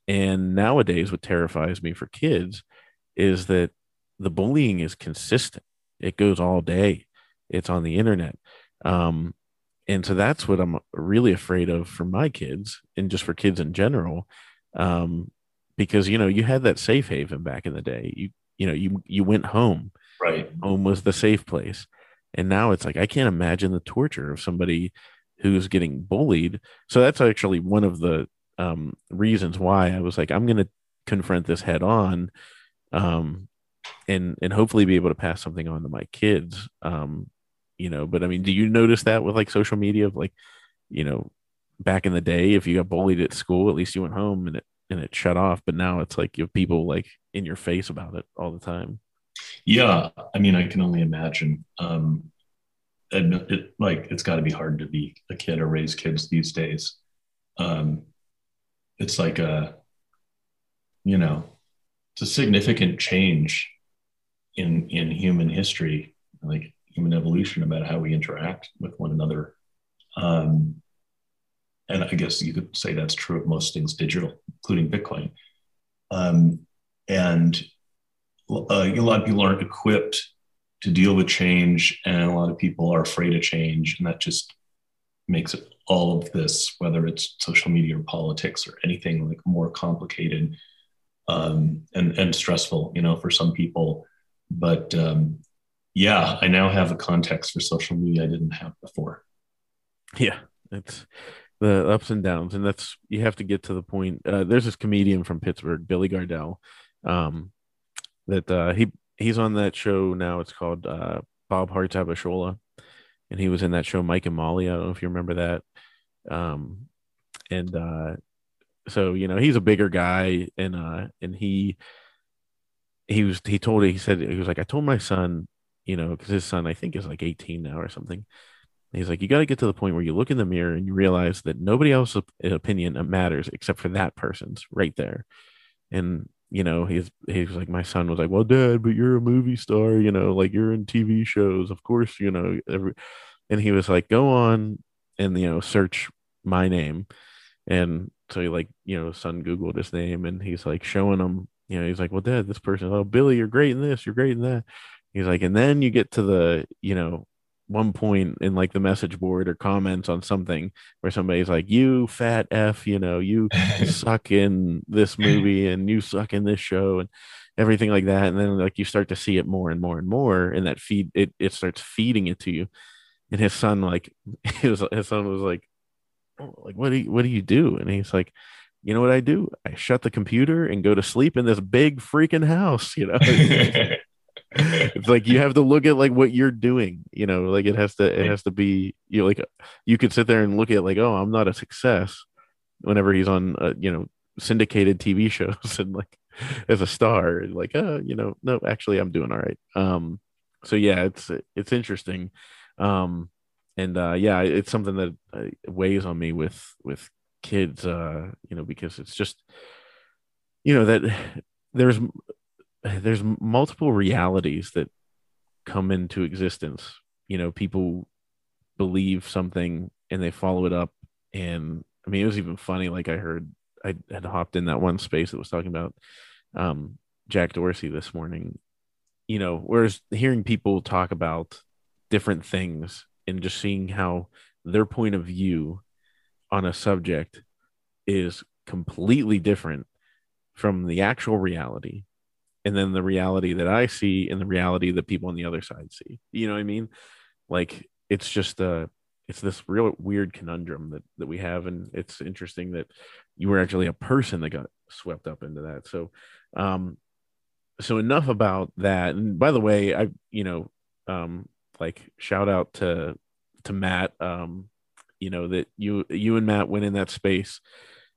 And nowadays what terrifies me for kids is that the bullying is consistent. It goes all day. It's on the internet. Um and so that's what i'm really afraid of for my kids and just for kids in general um because you know you had that safe haven back in the day. You you know you you went home. Right. Home was the safe place and now it's like i can't imagine the torture of somebody who's getting bullied. So that's actually one of the um, reasons why i was like i'm going to confront this head on um, and and hopefully be able to pass something on to my kids um, you know but i mean do you notice that with like social media of like you know back in the day if you got bullied at school at least you went home and it and it shut off but now it's like you have people like in your face about it all the time yeah i mean i can only imagine um it, like it's got to be hard to be a kid or raise kids these days um it's like a you know it's a significant change in in human history like human evolution about how we interact with one another um and I guess you could say that's true of most things digital, including Bitcoin. Um, and uh, a lot of people aren't equipped to deal with change, and a lot of people are afraid of change, and that just makes it all of this, whether it's social media or politics or anything, like more complicated um, and and stressful, you know, for some people. But um, yeah, I now have a context for social media I didn't have before. Yeah, it's the ups and downs, and that's you have to get to the point. Uh, there's this comedian from Pittsburgh, Billy Gardell, um, that uh, he he's on that show now. It's called uh, Bob Hearts Abishola, and he was in that show Mike and Molly. I don't know if you remember that. Um, and uh, so you know he's a bigger guy, and uh, and he he was he told he said he was like I told my son, you know, because his son I think is like 18 now or something he's like, you got to get to the point where you look in the mirror and you realize that nobody else's opinion matters except for that person's right there. And you know, he's he's like, my son was like, well, dad, but you're a movie star, you know, like you're in TV shows, of course, you know, every. And he was like, go on and you know search my name and so he like you know son googled his name and he's like showing him you know he's like well dad this person oh billy you're great in this you're great in that he's like and then you get to the you know one point in like the message board or comments on something where somebody's like you fat f you know you suck in this movie and you suck in this show and everything like that and then like you start to see it more and more and more and that feed it, it starts feeding it to you. And his son like his, his son was like oh, like what do you what do you do? And he's like you know what i do? I shut the computer and go to sleep in this big freaking house you know it's like you have to look at like what you're doing you know like it has to it has to be you know like you could sit there and look at like oh i'm not a success whenever he's on uh, you know syndicated tv shows and like as a star like oh you know no actually i'm doing all right. Um so yeah it's it's interesting. Um and uh yeah it's something that uh, weighs on me with with kids uh you know because it's just you know that there's there's multiple realities that come into existence. You know people believe something and they follow it up. And i mean it was even funny like i heard i had hopped in that one space that was talking about um jack dorsey this morning. You know whereas hearing people talk about different things and just seeing how their point of view on a subject is completely different from the actual reality and then the reality that I see and the reality that people on the other side see. You know what I mean? Like it's just uh it's this real weird conundrum that that we have and it's interesting that you were actually a person that got swept up into that. So um so enough about that. And by the way, I you know um like shout out to to Matt um you know that you you and Matt went in that space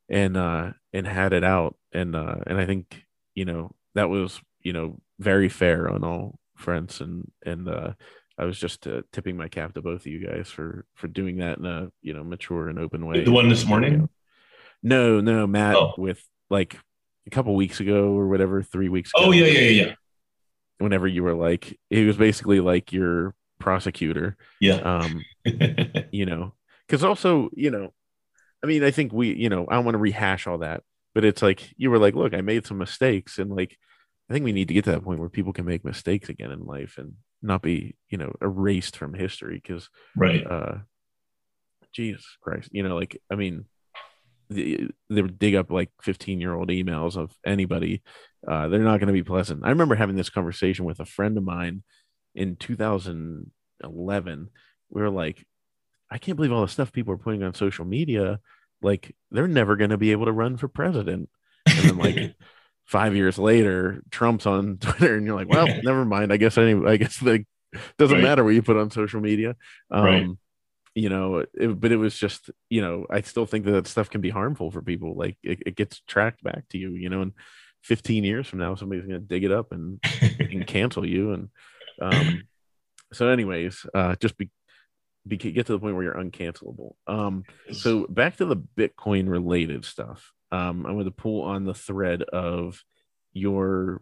and uh and had it out and uh and I think you know that was you know very fair on all fronts and and uh I was just uh, tipping my cap to both of you guys for for doing that in a you know mature and open way. The one this morning? No, no, Matt oh. with like a couple weeks ago or whatever, three weeks ago. Oh yeah, yeah, yeah. Whenever you were like, he was basically like your prosecutor. Yeah. Um, you know, because also, you know, I mean, I think we, you know, I don't want to rehash all that, but it's like you were like, look, I made some mistakes, and like I think we need to get to that point where people can make mistakes again in life and not be, you know, erased from history. Because, right, uh, Jesus Christ, you know, like I mean, they, they dig up like 15 year old emails of anybody. Uh, they're not going to be pleasant. I remember having this conversation with a friend of mine in 2011. We were like, I can't believe all the stuff people are putting on social media. Like, they're never going to be able to run for president. And then, like, five years later, Trump's on Twitter, and you're like, well, never mind. I guess anyway, I guess the doesn't right. matter what you put on social media. Um, right. You know, it, but it was just, you know, I still think that that stuff can be harmful for people. Like it, it gets tracked back to you, you know, and 15 years from now, somebody's going to dig it up and, and cancel you. And um, so, anyways, uh, just be, be, get to the point where you're uncancelable. Um, so back to the Bitcoin related stuff. Um, I'm going to pull on the thread of your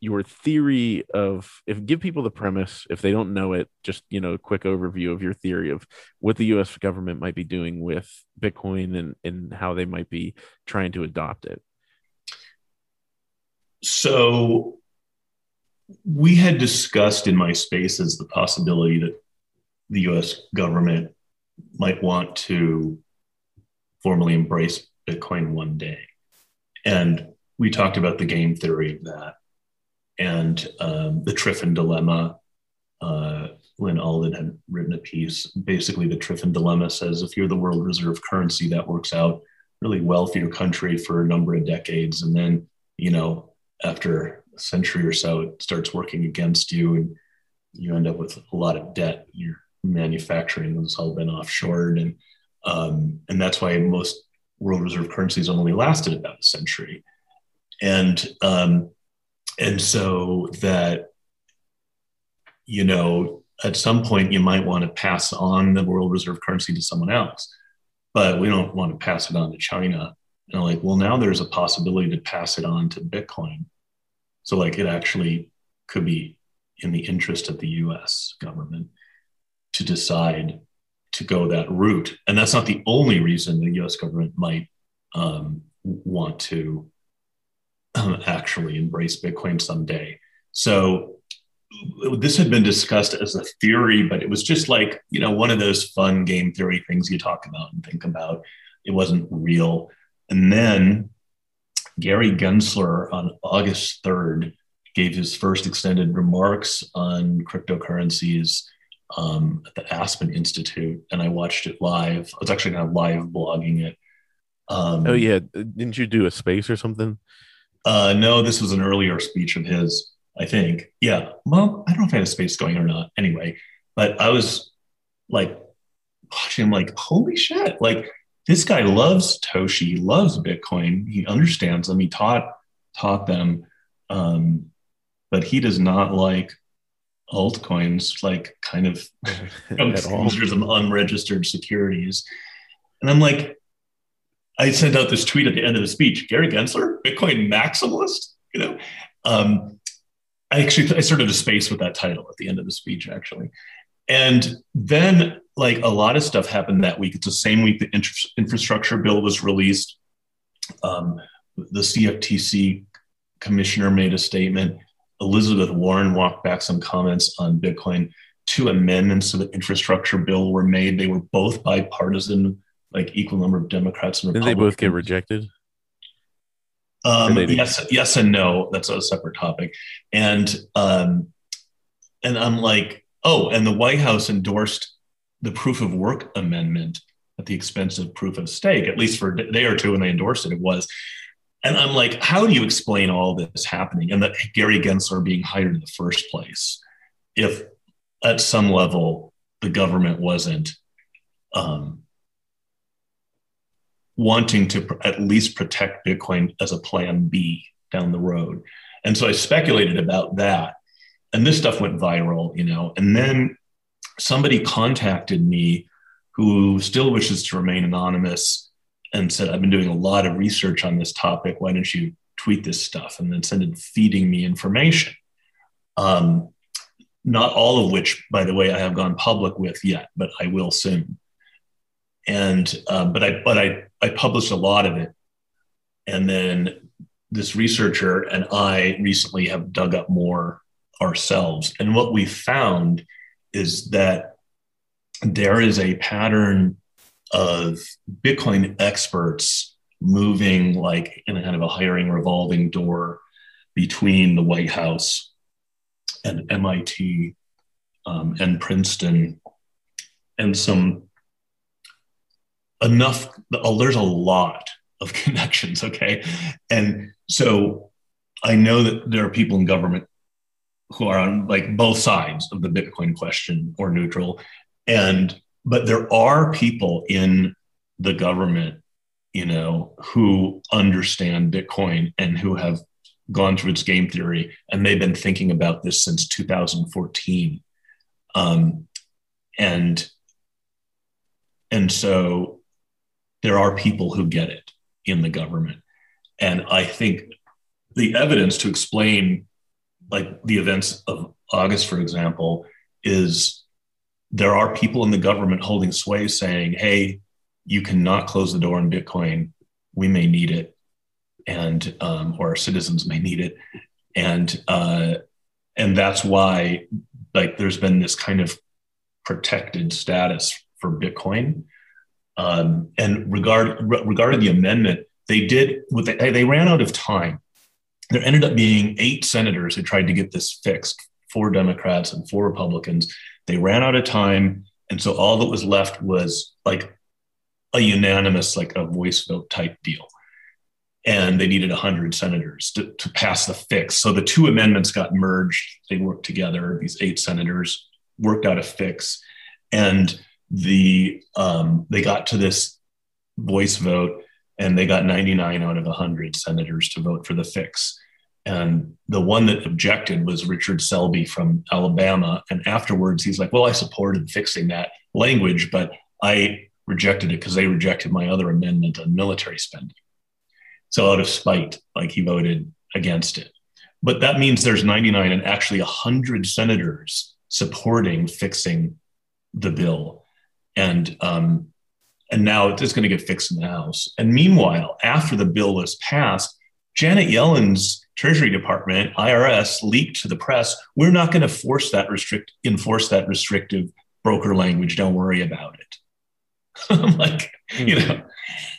your theory of if give people the premise if they don't know it just you know a quick overview of your theory of what the us government might be doing with bitcoin and and how they might be trying to adopt it. So we had discussed in my spaces the possibility that the us government might want to formally embrace Bitcoin one day. And we talked about the game theory of that and um, the Triffin dilemma. Uh, Lyn Alden had written a piece. Basically, the Triffin dilemma says if you're the world reserve currency, that works out really well for your country for a number of decades. And then, you know, after a century or so, it starts working against you and you end up with a lot of debt. Your manufacturing has all been offshored. And, um, and that's why most world reserve currencies only lasted about a century. And, um, and so that, you know, at some point you might want to pass on the world reserve currency to someone else, but we don't want to pass it on to China. And like, well, now there's a possibility to pass it on to Bitcoin. So like it actually could be in the interest of the US government to decide to go that route. And that's not the only reason the US government might um, want to um, actually embrace Bitcoin someday. So this had been discussed as a theory, but it was just like, you know, one of those fun game theory things you talk about and think about. It wasn't real. And then Gary Gensler on August 3rd gave his first extended remarks on cryptocurrencies um, at the Aspen Institute, and I watched it live. I was actually kind of live blogging it. Um, oh yeah, didn't you do a space or something? Uh, no, this was an earlier speech of his. I think. Yeah. Well, I don't know if I had a space going or not. Anyway, but I was like watching him, like, holy shit! Like this guy loves Toshi, loves Bitcoin, he understands them, he taught taught them, um, but he does not like altcoins, like kind of users of unregistered securities. And I'm like, I sent out this tweet at the end of the speech, Gary Gensler, Bitcoin maximalist, you know. Um, I actually I started a space with that title at the end of the speech, actually. And then, like a lot of stuff happened that week. It's the same week the infra- infrastructure bill was released. Um, the CFTC commissioner made a statement. Elizabeth Warren walked back some comments on Bitcoin. Two amendments to the infrastructure bill were made. They were both bipartisan, like equal number of Democrats and Republicans. Did they both get rejected? Um, yes, yes, and no. That's a separate topic. And um, and I'm like, oh, and the White House endorsed the proof of work amendment at the expense of proof of stake, at least for a day or two when they endorsed it. It was. And I'm like, how do you explain all this happening and that Gary Gensler being hired in the first place if at some level the government wasn't um, wanting to pr- at least protect Bitcoin as a plan B down the road. And so I speculated about that. And this stuff went viral, you know. And then somebody contacted me who still wishes to remain anonymous and said, I've been doing a lot of research on this topic. Why don't you tweet this stuff? And then started feeding me information. Um, not all of which, by the way, I have gone public with yet, but I will soon. And uh, but I but I I published a lot of it. And then this researcher and I recently have dug up more ourselves. And what we found is that there is a pattern of Bitcoin experts moving like in a kind of a hiring revolving door between the White House and MIT um, and Princeton. And some enough oh, there's a lot of connections okay? And so i know that there are people in government who are on like both sides of the bitcoin question or neutral. And but there are people in the government you know who understand bitcoin and who have gone through its game theory and they've been thinking about this since 2014 um, and and so there are people who get it in the government. And I think the evidence to explain, like the events of August, for example, is there are people in the government holding sway saying, hey, you cannot close the door on Bitcoin. We may need it, and um, or our citizens may need it, and uh, and that's why like there's been this kind of protected status for Bitcoin um, and regard, re- regarding the amendment, they did what they, they ran out of time. There ended up being eight senators who tried to get this fixed, four Democrats and four Republicans. They ran out of time. And so all that was left was like a unanimous, like a voice vote type deal. And they needed 100 senators to, to pass the fix. So the two amendments got merged. They worked together. These eight senators worked out a fix. And the um, they got to this voice vote and they got 99 out of 100 senators to vote for the fix and the one that objected was richard shelby from alabama. And afterwards he's like well i supported fixing that language but i rejected it because they rejected my other amendment on military spending. So out of spite like he voted against it. But that means there's 99 and actually 100 senators supporting fixing the bill. And um, and now it's going to get fixed in the House. And meanwhile, after the bill was passed, Janet Yellen's Treasury Department, IRS, leaked to the press, "We're not going to force that restrict enforce that restrictive broker language. Don't worry about it." I'm like, you hmm. know,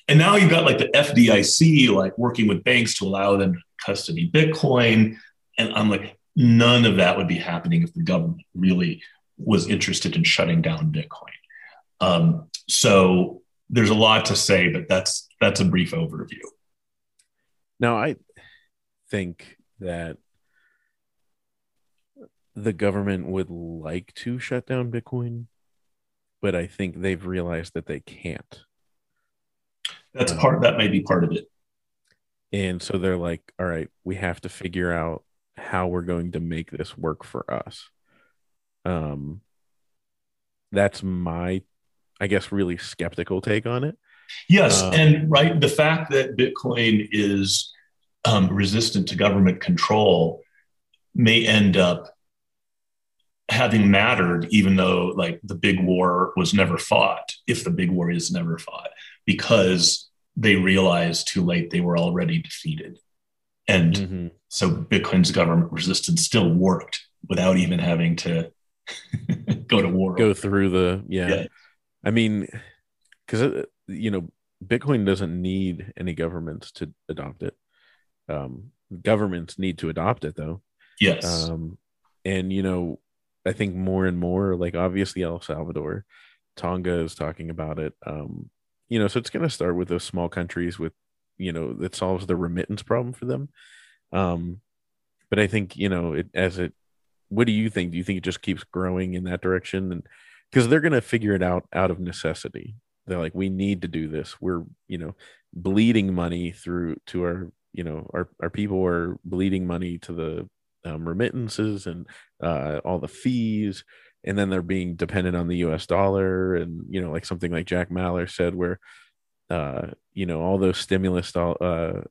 and now you've got like the FDIC like working with banks to allow them to custody Bitcoin, and I'm like, none of that would be happening if the government really was interested in shutting down Bitcoin. Um, so there's a lot to say, but that's that's a brief overview. Now I think that the government would like to shut down Bitcoin, but I think they've realized that they can't. That's um, part that may be part of it. And so they're like, all right, we have to figure out how we're going to make this work for us. Um that's my I guess, really skeptical take on it. Yes, um, and right, the fact that Bitcoin is um, resistant to government control may end up having mattered, even though like the big war was never fought. If the big war is never fought, because they realized too late they were already defeated, and mm-hmm. so Bitcoin's government resistance still worked without even having to go to war. Go through the yeah. yeah. I mean, because uh, you know, Bitcoin doesn't need any governments to adopt it. Um, governments need to adopt it, though. Yes. Um, and you know, I think more and more, like obviously El Salvador, Tonga is talking about it. Um, you know, so it's going to start with those small countries with, you know, that solves the remittance problem for them. Um, but I think you know, it as it. What do you think? Do you think it just keeps growing in that direction and? because they're going to figure it out out of necessity. They're like, we need to do this. We're, you know, bleeding money through to our, you know, our, our people are bleeding money to the um, remittances and uh, all the fees. And then they're being dependent on the US dollar. And, you know, like something like Jack Mallers said, where, uh, you know, all those stimulus, uh,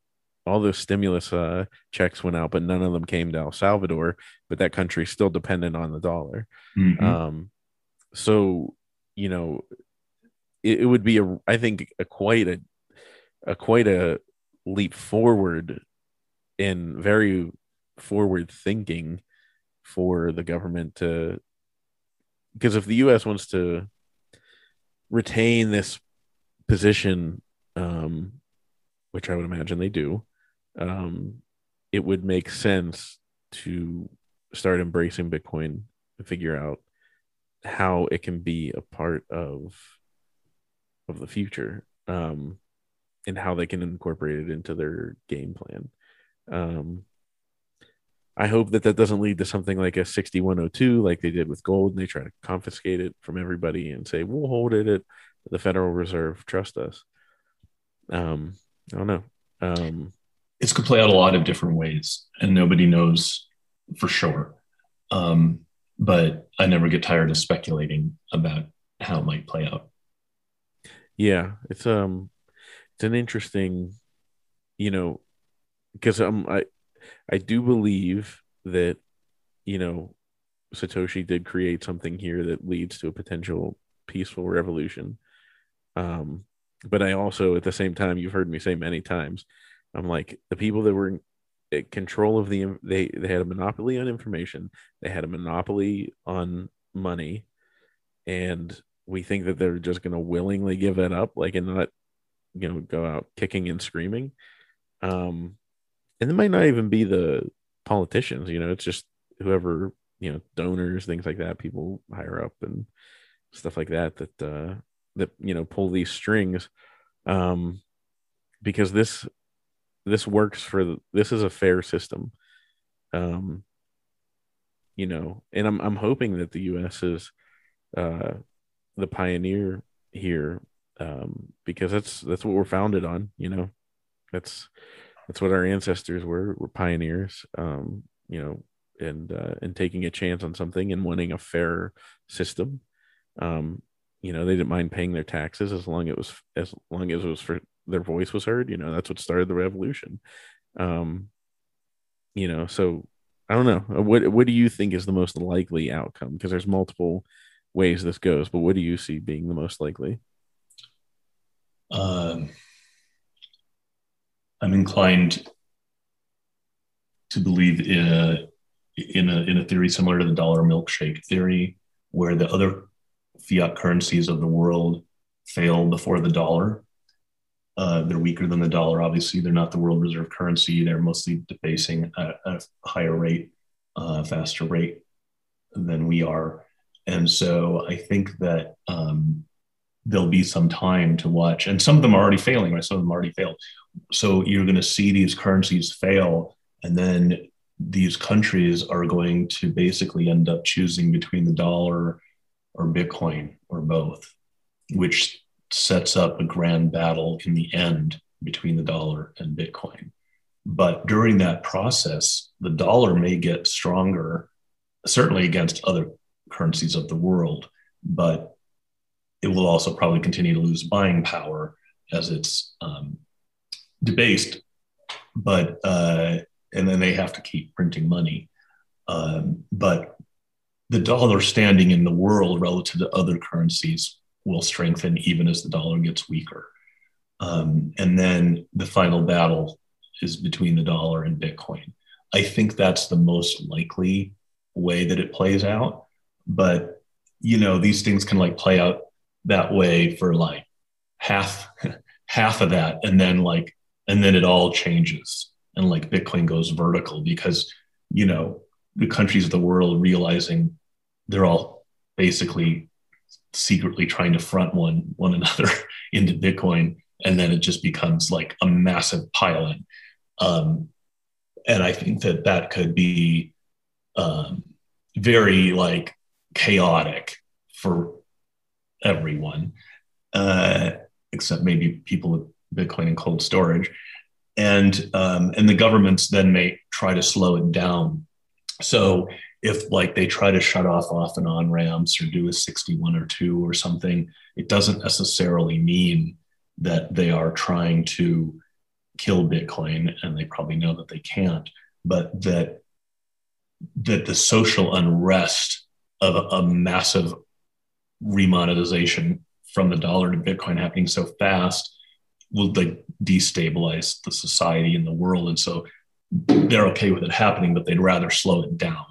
all those stimulus uh, checks went out, but none of them came to El Salvador. But that country's still dependent on the dollar. Mm-hmm. Um, so you know it, it, would be a i think a quite a, a quite a leap forward in very forward thinking for the government to because if the us wants to retain this position um which i would imagine they do um it would make sense to start embracing bitcoin and figure out how it can be a part of of the future. Um and how they can incorporate it into their game plan. Um i hope that that doesn't lead to something like a 6102 like they did with gold and they try to confiscate it from everybody and say we'll hold it at the federal reserve. Trust us. Um i don't know. Um it's could play out a lot of different ways and nobody knows for sure. Um but I never get tired of speculating about how it might play out. Yeah, it's um, it's an interesting, you know, because um, I, I do believe that, you know, Satoshi did create something here that leads to a potential peaceful revolution. Um, but I also, at the same time, you've heard me say many times, I'm like the people that were in control of the they they had a monopoly on information they had a monopoly on money and we think that they're just going to willingly give it up like and not you know go out kicking and screaming. Um and it might not even be the politicians you know it's just whoever you know donors things like that people higher up and stuff like that that uh that you know pull these strings. Um because this this works for this is a fair system. Um you know and i'm i'm hoping that the us is uh the pioneer here um because that's that's what we're founded on you know that's that's what our ancestors were were pioneers um you know and uh and taking a chance on something and wanting a fair system um you know they didn't mind paying their taxes as long as it was as long as it was for their voice was heard. You know, that's what started the revolution. Um, you know, so I don't know. Uh, what what do you think is the most likely outcome? Because there's multiple ways this goes, but what do you see being the most likely? Um, I'm inclined to believe in a, in a in a theory similar to the dollar milkshake theory, where the other fiat currencies of the world fail before the dollar. Uh, they're weaker than the dollar. Obviously, they're not the world reserve currency. They're mostly debasing at a higher rate, uh, faster rate than we are. And so I think that um, there'll be some time to watch. And some of them are already failing, right? Some of them already failed. So you're going to see these currencies fail, and then these countries are going to basically end up choosing between the dollar or Bitcoin or both, which sets up a grand battle in the end between the dollar and Bitcoin. But during that process, the dollar may get stronger, certainly against other currencies of the world, but it will also probably continue to lose buying power as it's um, debased. But uh, and then they have to keep printing money. Um, but the dollar standing in the world relative to other currencies will strengthen even as the dollar gets weaker. Um, and then the final battle is between the dollar and Bitcoin. I think that's the most likely way that it plays out. But you know, these things can like play out that way for like half half of that, and then like and then it all changes, and like Bitcoin goes vertical because you know the countries of the world realizing they're all basically secretly trying to front one one another into Bitcoin, and then it just becomes like a massive pile-in. Um, and I think that that could be um, very like chaotic for everyone, uh, except maybe people with Bitcoin and cold storage. And um, and the governments then may try to slow it down. So if like they try to shut off off and on ramps or do a 61 or 2 or something it doesn't necessarily mean that they are trying to kill bitcoin and they probably know that they can't but that that the social unrest of a, a massive remonetization from the dollar to bitcoin happening so fast will like destabilize the society and the world. And so they're okay with it happening but they'd rather slow it down.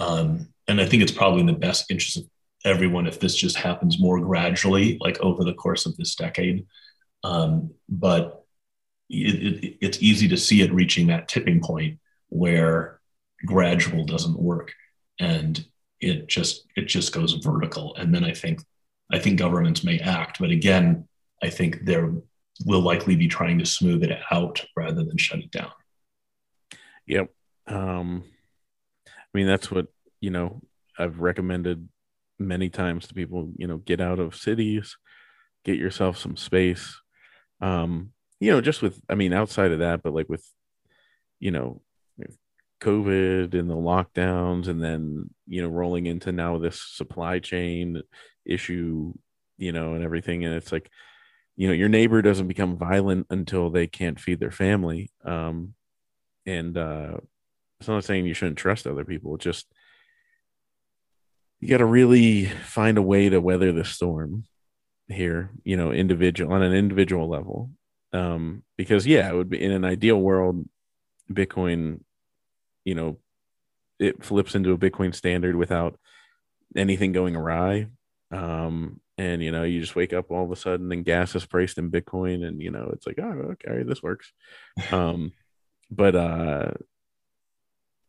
Um, and I think it's probably in the best interest of everyone if this just happens more gradually, like over the course of this decade. Um, but it, it, it's easy to see it reaching that tipping point where gradual doesn't work, and it just it just goes vertical. And then I think I think governments may act, but again, I think there will likely be trying to smooth it out rather than shut it down. Yep. Um, I mean, that's what, you know, I've recommended many times to people, you know, get out of cities, get yourself some space. Um, you know, just with, I mean, outside of that, but like with, you know, COVID and the lockdowns, and then, you know, rolling into now this supply chain issue, you know, and everything. And it's like, you know, your neighbor doesn't become violent until they can't feed their family. Um, and, uh, it's not saying you shouldn't trust other people. It's just you got to really find a way to weather the storm here, you know, individual on an individual level. Um, because yeah, it would be in an ideal world, Bitcoin, you know, it flips into a Bitcoin standard without anything going awry. Um, and you know, you just wake up all of a sudden and gas is priced in Bitcoin, and you know, it's like, oh, okay, this works. Um, but uh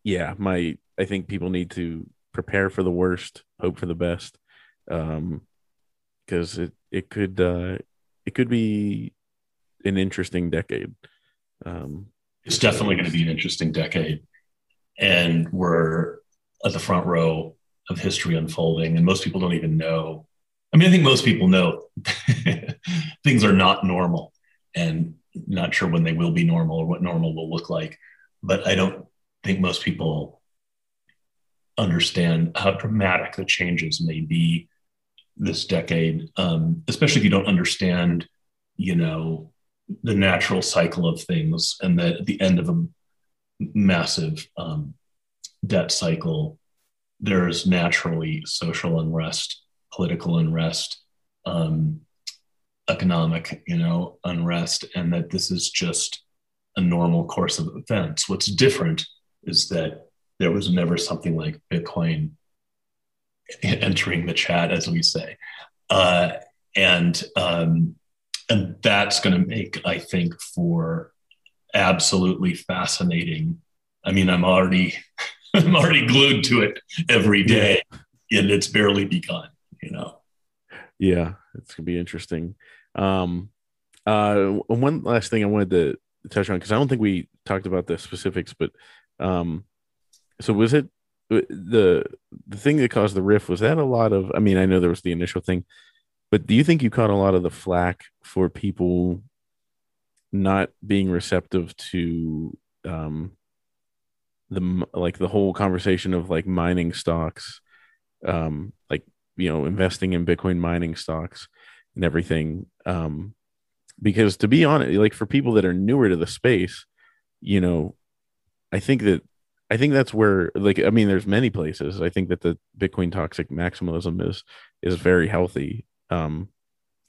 yeah, my I think people need to prepare for the worst, hope for the best, um, because it it could uh, it could be an interesting decade. Um, it's definitely going to be an interesting decade, and we're at the front row of history unfolding, and most people don't even know. I mean, I think most people know things are not normal, and not sure when they will be normal or what normal will look like. But I don't think most people understand how dramatic the changes may be this decade, um, especially if you don't understand, you know, the natural cycle of things and that at the end of a massive um, debt cycle, there's naturally social unrest political unrest, um, economic, you know, unrest, and that this is just a normal course of events. What's different is that there was never something like Bitcoin entering the chat, as we say, uh, and um, and that's going to make, I think, for absolutely fascinating. I mean, I'm already I'm already glued to it every day, yeah. and it's barely begun. You know. Yeah, it's gonna be interesting. Um, uh, one last thing I wanted to touch on because I don't think we talked about the specifics, but um, so was it the the thing that caused the riff? Was that a lot of? I mean, I know there was the initial thing, but do you think you caught a lot of the flack for people not being receptive to um the like the whole conversation of like mining stocks um like you know investing in bitcoin mining stocks and everything um because to be honest like for people that are newer to the space you know i think that i think that's where like i mean there's many places. I think that the bitcoin toxic maximalism is is very healthy um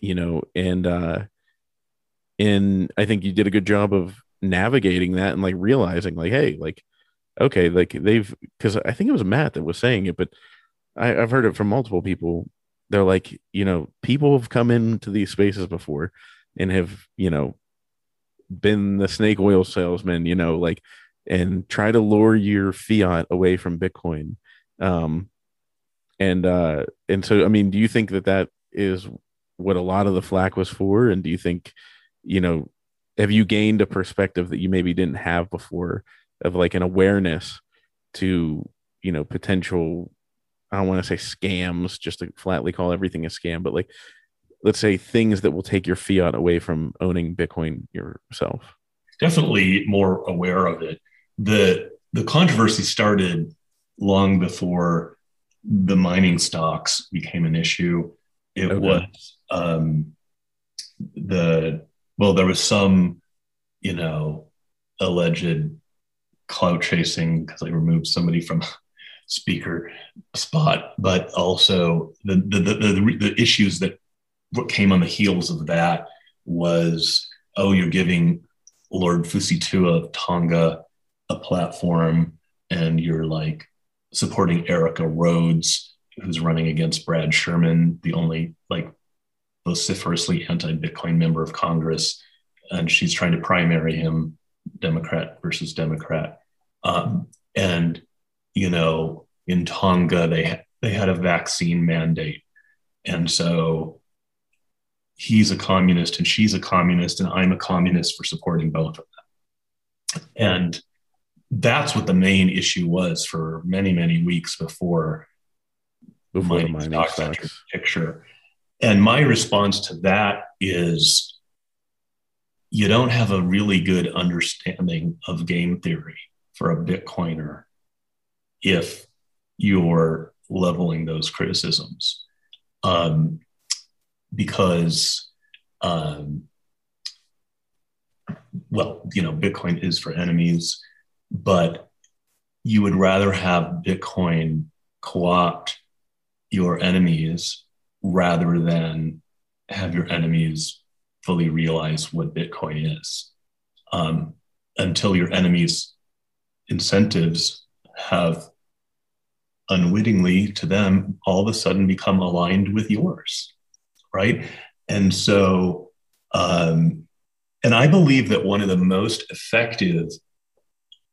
you know and uh and i think you did a good job of navigating that and like realizing like hey like okay like they've because i think it was matt that was saying it but I, i've heard it from multiple people. They're like you know people have come into these spaces before and have you know been the snake oil salesman you know like and try to lure your fiat away from bitcoin. Um and uh and so i mean do you think that that is what a lot of the flack was for? And do you think you know have you gained a perspective that you maybe didn't have before of like an awareness to you know potential i don't want to say scams just to flatly call everything a scam but like let's say things that will take your fiat away from owning bitcoin yourself? Definitely more aware of it. The the controversy started long before the mining stocks became an issue. It okay. was um, the well there was some you know alleged clout chasing because I removed somebody from speaker spot, but also the the, the the, the issues that came on the heels of that was oh you're giving Lord Fusitu'a of Tonga a platform and you're like supporting Erica Rhodes who's running against Brad Sherman, the only like vociferously anti-Bitcoin member of Congress, and she's trying to primary him Democrat versus Democrat. Um, and you know, in Tonga, they they had a vaccine mandate, and so he's a communist and she's a communist, and I'm a communist for supporting both of them. And that's what the main issue was for many many weeks before before mining, mining stock stocks. picture. And my response to that is you don't have a really good understanding of game theory for a Bitcoiner if you're leveling those criticisms. Um, because, um, well, you know, Bitcoin is for enemies, but you would rather have Bitcoin co opt your enemies rather than have your enemies fully realize what Bitcoin is. Um, until your enemies' incentives have unwittingly to them all of a sudden become aligned with yours, right? And so, um, and I believe that one of the most effective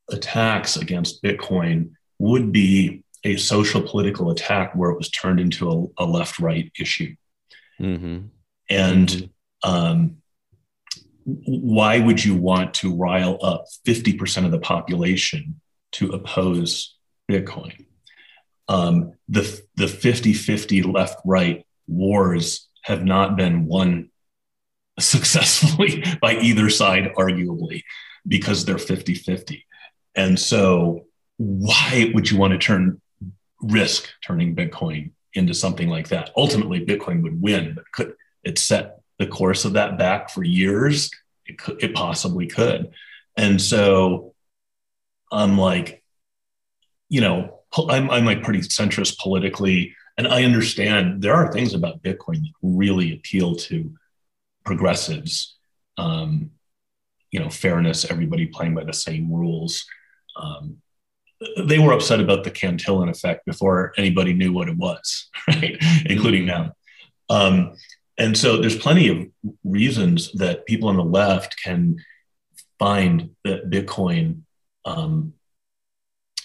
attacks against Bitcoin would be a social political attack where it was turned into a, a left right issue. Mm-hmm. And mm-hmm. um, why would you want to rile up 50% of the population to oppose Bitcoin? Um, the, the 50 50 left right wars have not been won successfully by either side, arguably, because they're 50 50. And so, why would you want to turn risk turning Bitcoin into something like that. Ultimately, Bitcoin would win, but could it set the course of that back for years? It could, it possibly could. And so I'm like, you know, I'm, I'm like pretty centrist politically. And I understand there are things about Bitcoin that really appeal to progressives. Um, you know, fairness, everybody playing by the same rules. Um, they were upset about the Cantillon effect before anybody knew what it was, right? Including them. Um, and so there's plenty of reasons that people on the left can find that Bitcoin um,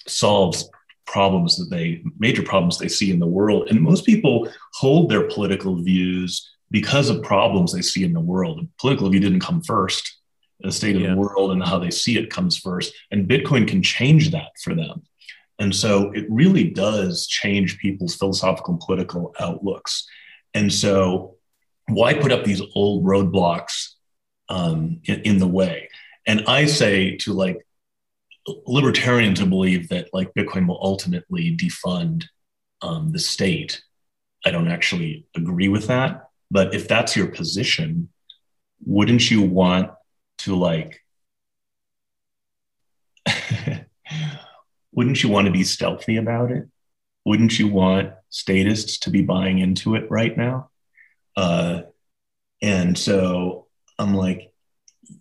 solves problems that they major problems they see in the world and most people hold their political views because of problems they see in the world the political view didn't come first the state of yeah. the world and how they see it comes first and bitcoin can change that for them and so it really does change people's philosophical and political outlooks and so why put up these old roadblocks um, in, in the way and i say to like libertarians who believe that like Bitcoin will ultimately defund um, the state. I don't actually agree with that. But if that's your position, wouldn't you want to like, wouldn't you want to be stealthy about it? Wouldn't you want statists to be buying into it right now? Uh, and so I'm like,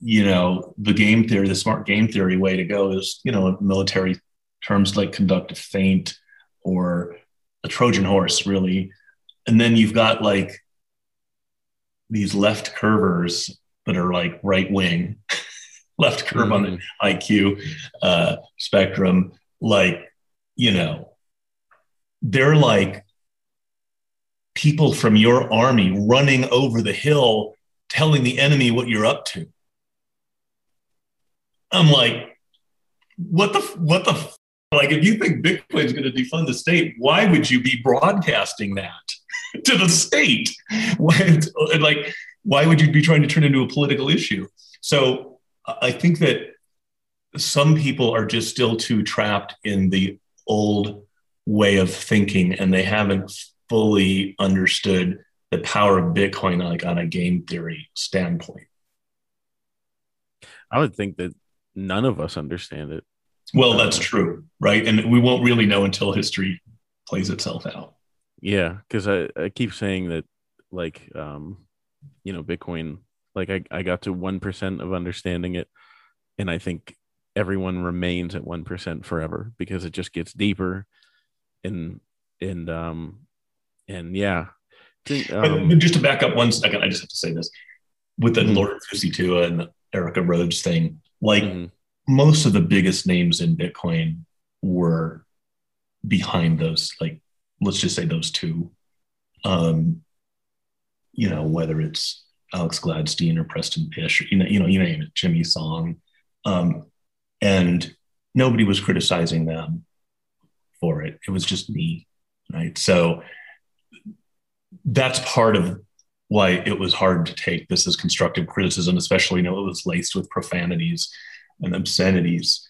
you know, the game theory, the smart game theory way to go is, you know, military terms like conduct a feint or a Trojan horse, really. And then you've got like these left curvers that are like right wing, left curve mm-hmm. on the mm-hmm. IQ uh, spectrum. Like, you know, they're like people from your army running over the hill telling the enemy what you're up to. I'm like, what the what the like? If you think Bitcoin's going to defund the state, why would you be broadcasting that to the state? Like, why would you be trying to turn into a political issue? So I think that some people are just still too trapped in the old way of thinking, and they haven't fully understood the power of Bitcoin, like on a game theory standpoint. I would think that none of us understand it. Well, that's true, right? And we won't really know until history plays itself out. Yeah, because I, I keep saying that, like, um, you know, Bitcoin, like I, I got to 1% of understanding it. And I think everyone remains at 1% forever because it just gets deeper. And, and, um, and yeah. Um, just to back up one second, I just have to say this with the mm-hmm. Lord Fusitu'a and Erica Rhodes thing. Like mm-hmm. most of the biggest names in Bitcoin were behind those, like let's just say those two. Um, you know, whether it's Alex Gladstein or Preston Pish, or, you know, you know, you name it, Jimmy Song. Um, and nobody was criticizing them for it. It was just me. Right. So that's part of why it was hard to take this as constructive criticism, especially you know it was laced with profanities and obscenities.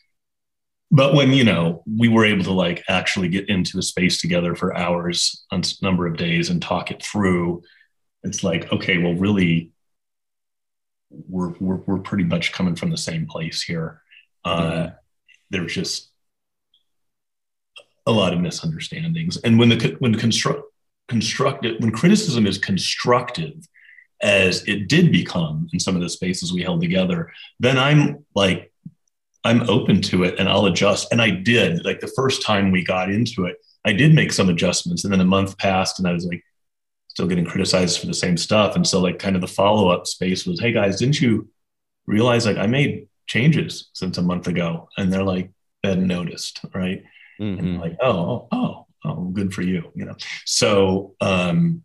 But when you know we were able to like actually get into a space together for hours on a number of days and talk it through, it's like okay, well, really, we're we're, we're pretty much coming from the same place here. Uh, mm-hmm. There's just a lot of misunderstandings, and when the when construct constructive, when criticism is constructive, as it did become in some of the spaces we held together, then I'm like, I'm open to it and I'll adjust. And I did. Like the first time we got into it, I did make some adjustments. And then a month passed and I was like, still getting criticized for the same stuff. And so, like, kind of the follow up space was, hey guys, didn't you realize like I made changes since a month ago? And they're like, Ben noticed, right? Mm-hmm. And like, oh, oh, oh, good for you, you know. So um,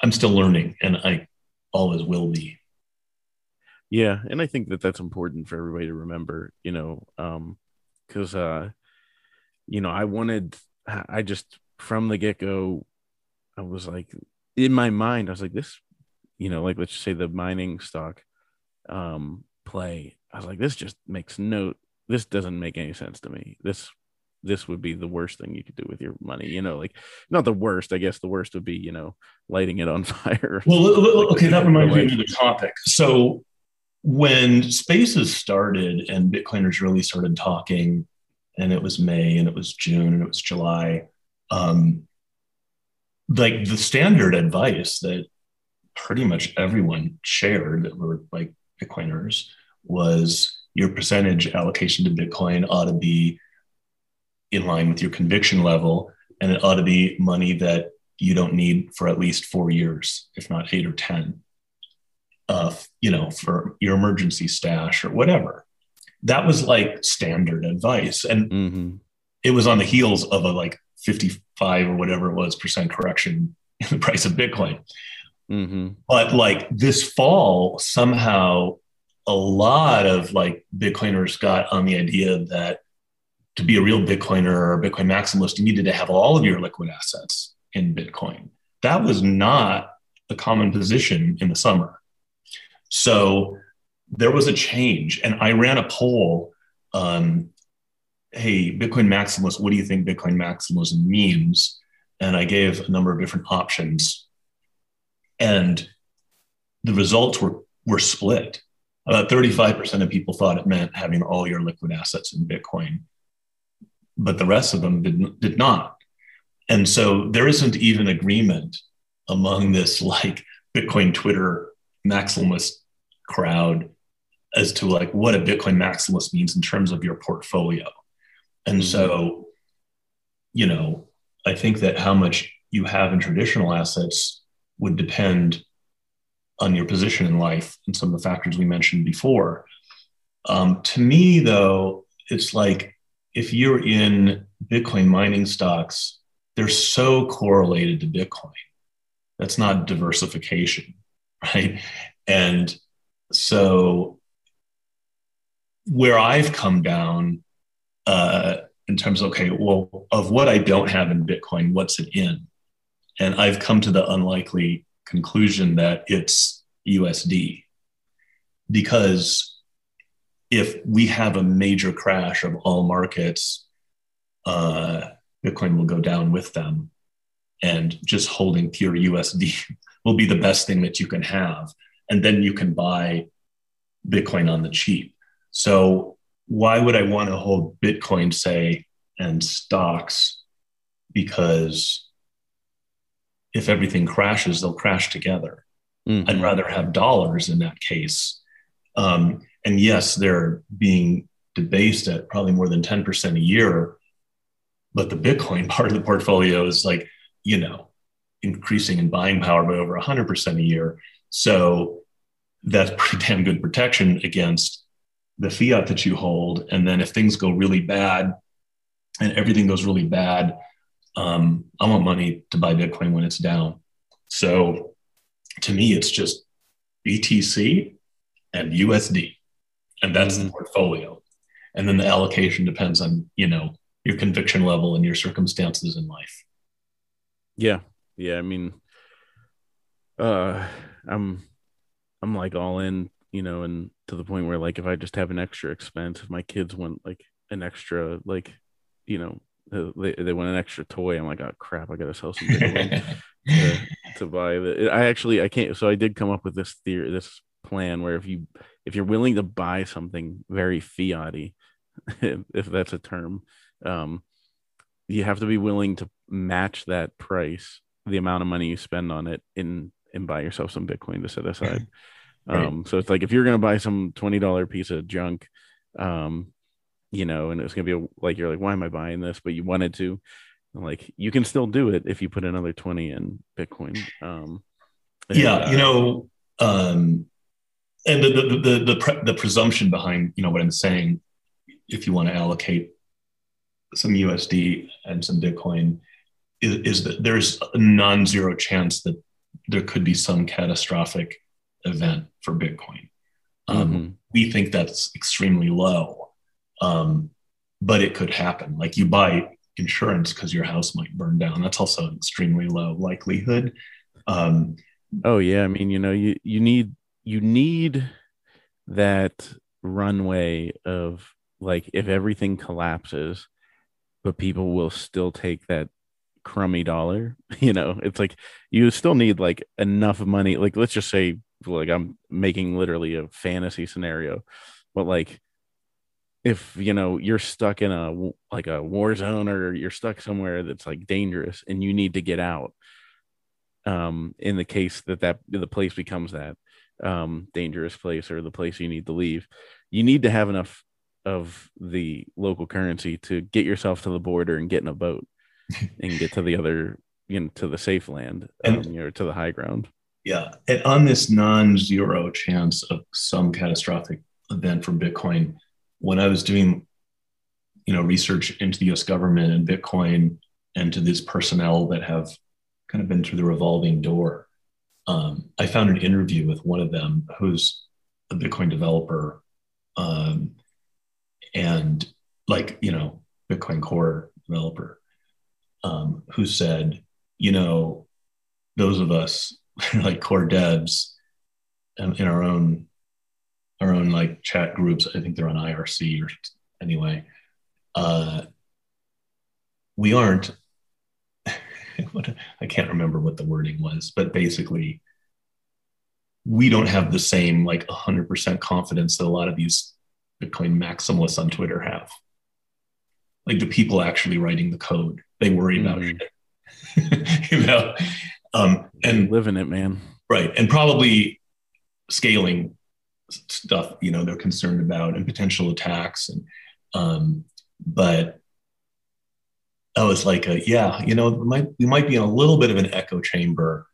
I'm still learning, and I always will be. Yeah, and I think that that's important for everybody to remember, you know, because um, uh, you know, I wanted, I just from the get go, I was like, in my mind, I was like, this, you know, like let's say the mining stock um play. I was like, this just makes no, this doesn't make any sense to me. This this would be the worst thing you could do with your money. You know, like not the worst. I guess the worst would be you know lighting it on fire. Well, okay, that reminds me of the topic. So when Spaces started and Bitcoiners really started talking, and it was May and it was June and it was July. Um, like the standard advice that pretty much everyone shared that were like Bitcoiners was your percentage allocation to Bitcoin ought to be in line with your conviction level, and it ought to be money that you don't need for at least four years, if not eight or ten. Uh, you know, for your emergency stash or whatever. That was like standard advice, and mm-hmm. it was on the heels of a like fifty-five or whatever it was percent correction in the price of Bitcoin. Mm-hmm. But like this fall, somehow a lot of like Bitcoiners got on the idea that to be a real Bitcoiner or Bitcoin maximalist, you needed to have all of your liquid assets in Bitcoin. That was not a common position in the summer. So there was a change. And I ran a poll um, hey, Bitcoin maximalist, what do you think Bitcoin maximalism means? And I gave a number of different options. And the results were, were split. About 35% of people thought it meant having all your liquid assets in Bitcoin, but the rest of them did, did not. And so there isn't even agreement among this like Bitcoin Twitter maximalist crowd as to like what a Bitcoin maximalist means in terms of your portfolio. And so, you know, I think that how much you have in traditional assets would depend on your position in life and some of the factors we mentioned before. Um, to me, though, it's like if you're in Bitcoin mining stocks, they're so correlated to Bitcoin. That's not diversification, right? And so, where I've come down uh, in terms of, okay, well, of what I don't have in Bitcoin, what's it in? And I've come to the unlikely conclusion that it's USD. Because if we have a major crash of all markets, uh, Bitcoin will go down with them. And just holding pure USD will be the best thing that you can have. And then you can buy Bitcoin on the cheap. So, why would I want to hold Bitcoin, say, and stocks? Because if everything crashes, they'll crash together. Mm-hmm. I'd rather have dollars in that case. Um, and yes, they're being debased at probably more than 10% a year. But the Bitcoin part of the portfolio is like, you know, increasing in buying power by over 100% a year. So that's pretty damn good protection against the fiat that you hold. And then if things go really bad and everything goes really bad, um, I want money to buy Bitcoin when it's down. So to me, it's just BTC and USD, and that's mm-hmm. the portfolio. And then the allocation depends on you know your conviction level and your circumstances in life. Yeah, yeah. I mean, uh, I'm I'm like all in, you know, and to the point where like if I just have an extra expense, if my kids want like an extra like, you know, uh, they, they want an extra toy. I'm like, oh crap, I gotta sell some to, to buy the. I actually I can't. So I did come up with this theory, this plan where if you if you're willing to buy something very fiaty, if that's a term, um, you have to be willing to match that price, the amount of money you spend on it, in and buy yourself some Bitcoin to set aside. Right. Um, so it's like if you're gonna buy some twenty dollar piece of junk, um, you know, and it's gonna be a, like you're like, why am I buying this? But you wanted to, like you can still do it if you put another 20 in Bitcoin. Um, and, yeah, uh, you know, um, and the the the the, pre- the presumption behind you know what I'm saying, if you want to allocate some USD and some Bitcoin, is, is that there's a non-zero chance that there could be some catastrophic event for Bitcoin. Um, mm-hmm. We think that's extremely low, um, but it could happen. Like you buy insurance because your house might burn down. That's also an extremely low likelihood. Um, oh yeah, I mean, you know, you you need you need that runway of like if everything collapses, but people will still take that crummy dollar. You know, it's like you still need like enough money. Like let's just say like I'm making literally a fantasy scenario, but like if you know you're stuck in a like a war zone or you're stuck somewhere that's like dangerous and you need to get out um, in the case that that the place becomes that um, dangerous place or the place you need to leave, you need to have enough of the local currency to get yourself to the border and get in a boat and get to the other, you know, to the safe land, um, and, you know, to the high ground. Yeah, and on this non-zero chance of some catastrophic event for Bitcoin, when I was doing, you know, research into the U.S. government and Bitcoin and to these personnel that have kind of been through the revolving door, um, I found an interview with one of them who's a Bitcoin developer, um, and like you know, Bitcoin Core developer, um, who said, you know, those of us like core devs um, in our own our own like chat groups. I think they're on IRC or anyway. Uh, we aren't I can't remember what the wording was, but basically, we don't have the same like 100% confidence that a lot of these Bitcoin maximalists on Twitter have. Like the people actually writing the code, they worry mm-hmm. about you know, um, and living it, man. Right, and probably scaling stuff. You know, they're concerned about and potential attacks, and um, but I was like, a, yeah, you know, we might, we might be in a little bit of an echo chamber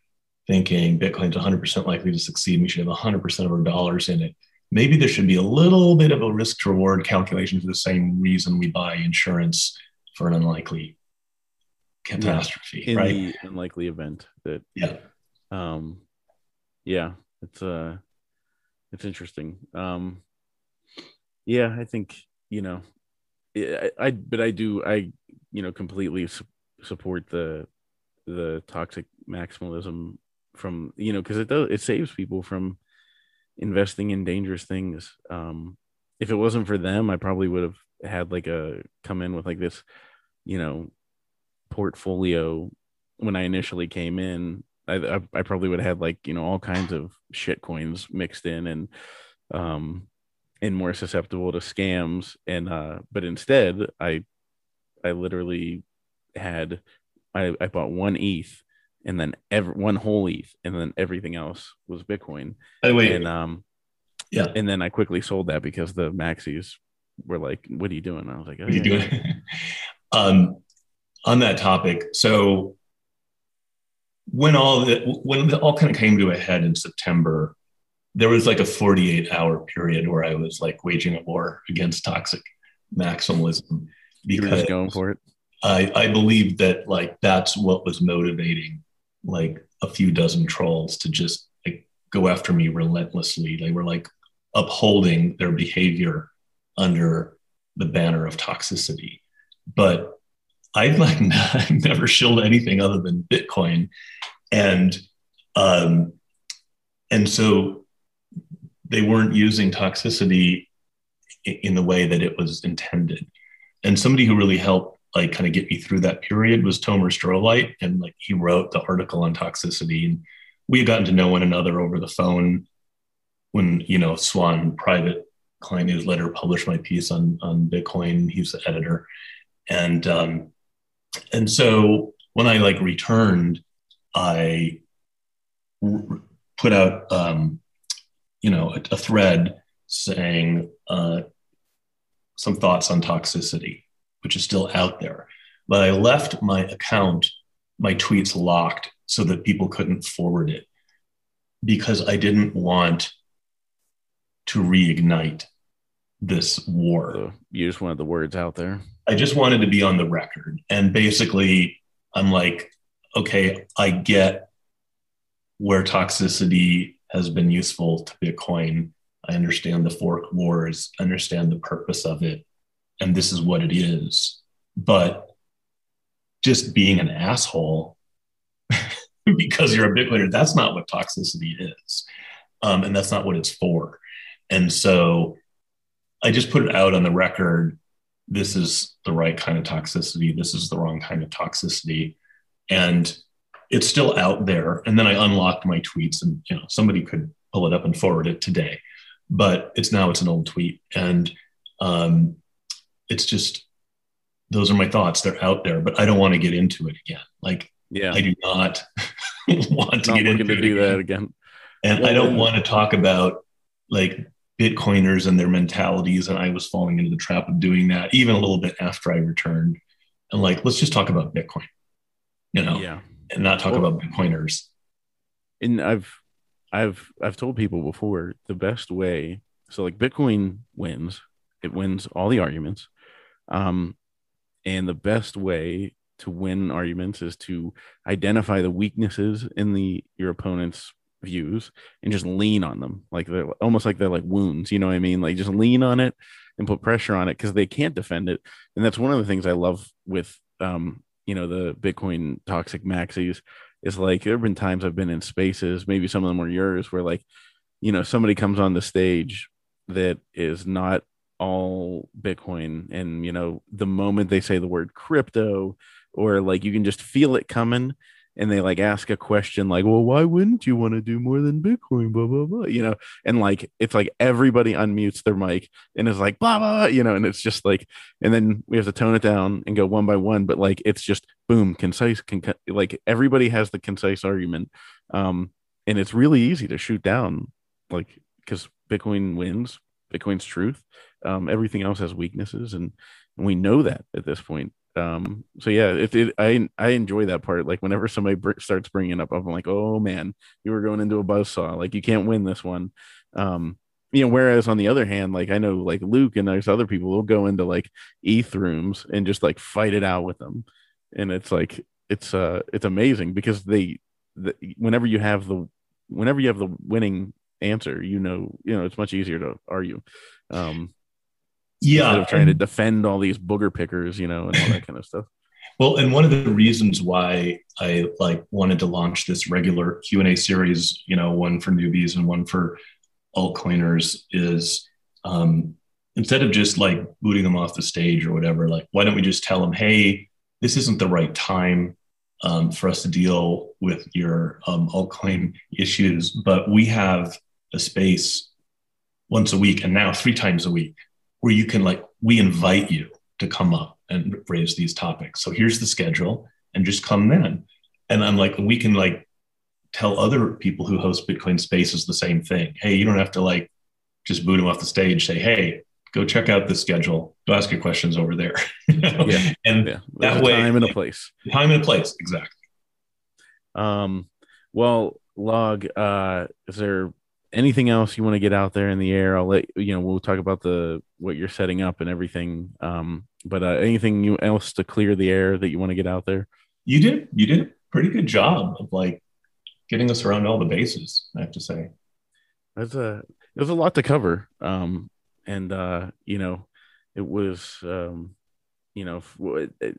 thinking Bitcoin's 100% likely to succeed. We should have 100% of our dollars in it. Maybe there should be a little bit of a risk to reward calculation for the same reason we buy insurance for an unlikely catastrophe, yeah, in right? the unlikely event that, yeah. Um, yeah, it's, uh, it's interesting. Um, yeah, I think, you know, I, I but I do, I you know completely su- support the the toxic maximalism from you know because it does it saves people from investing in dangerous things um if it wasn't for them i probably would have had like a come in with like this you know portfolio when i initially came in i i, I probably would have had like you know all kinds of shit coins mixed in and um and more susceptible to scams and uh but instead i I literally had I, I bought one ETH and then every one whole ETH and then everything else was Bitcoin. By the way, and um yeah, and then I quickly sold that because the maxis were like, "What are you doing?" I was like, oh, "What are you doing?" um, on that topic, so when all the, when it all kind of came to a head in September, there was like a 48 hour period where I was like waging a war against toxic maximalism because going for it. I, I believe that like that's what was motivating like a few dozen trolls to just like go after me relentlessly. They were like upholding their behavior under the banner of toxicity. But I've like never shilled anything other than Bitcoin. And um and so they weren't using toxicity in the way that it was intended and somebody who really helped like kind of get me through that period was Tomer Strolight. And like he wrote the article on toxicity. And we had gotten to know one another over the phone when, you know, Swan private client newsletter published my piece on, on Bitcoin. He's the editor. And um, and so when I like returned, I r- put out um, you know a, a thread saying uh, some thoughts on toxicity, which is still out there. But I left my account, my tweets locked so that people couldn't forward it because I didn't want to reignite this war. So you just wanted the words out there. I just wanted to be on the record. And basically, I'm like, okay, I get where toxicity has been useful to Bitcoin I understand the fork wars, understand the purpose of it, and this is what it is. But just being an asshole because you're a Bitcoiner, that's not what toxicity is. Um, and that's not what it's for. And so I just put it out on the record. This is the right kind of toxicity. This is the wrong kind of toxicity. And it's still out there. And then I unlocked my tweets and, you know, somebody could pull it up and forward it today but it's now it's an old tweet and um, it's just those are my thoughts they're out there but i don't want to get into it again like yeah i do not want to Not get into to do again. that again. And Well, I don't want to talk about like Bitcoiners and their mentalities. And I was falling into the trap of doing that even a little bit after I returned. And like, let's just talk about Bitcoin, you know, Yeah. and not talk Well- about Bitcoiners. and I've I've I've told people before the best way so like Bitcoin wins it wins all the arguments um and the best way to win arguments is to identify the weaknesses in the your opponent's views and just lean on them like they're almost like they're like wounds you know what I mean like just lean on it and put pressure on it because they can't defend it and that's one of the things I love with um you know the Bitcoin toxic maxis is like there have been times I've been in spaces, maybe some of them were yours, where like, you know, somebody comes on the stage that is not all Bitcoin. And, you know, the moment they say the word crypto, or like you can just feel it coming and they like ask a question like, well, why wouldn't you want to do more than Bitcoin? Blah, blah, blah. You know, and like it's like everybody unmutes their mic and is like, blah, blah, you know, and it's just like, and then we have to tone it down and go one by one, but like it's just boom, concise, con- like everybody has the concise argument. Um, and it's really easy to shoot down, like, because Bitcoin wins, Bitcoin's truth. Um, everything else has weaknesses, and, and we know that at this point um so yeah if it i i enjoy that part. Like whenever somebody br- starts bringing up i'm like oh man you were going into a buzz saw like you can't win this one. Um you know whereas on the other hand like i know like luke and there's other people will go into like eth rooms and just like fight it out with them. And it's like it's uh it's amazing because they the, whenever you have the whenever you have the winning answer you know you know it's much easier to argue. Um Yeah. instead of trying to defend all these booger pickers you know and all that kind of stuff Well, and one of the reasons why I like wanted to launch this regular Q and A series, you know, one for newbies and one for altcoiners, is um, instead of just like booting them off the stage or whatever, like why don't we just tell them, hey, this isn't the right time um, for us to deal with your um, altcoin issues, but we have a space once a week and now three times a week where you can like we invite you to come up and raise these topics. So here's the schedule and just come then. And I'm like, we can like tell other people who host Bitcoin spaces the same thing. Hey, you don't have to like just boot them off the stage, say, hey, go check out the schedule. Go ask your questions over there. Yeah. And yeah That way- time and a place time and a place. Exactly. um well log uh is there anything else you want to get out there in the air i'll let you know we'll talk about the what you're setting up and everything um but uh, anything you else to clear the air that you want to get out there You did you did a pretty good job of like getting us around all the bases, I have to say. That's a there's a lot to cover. Um, and uh, you know, it was um, you know, if,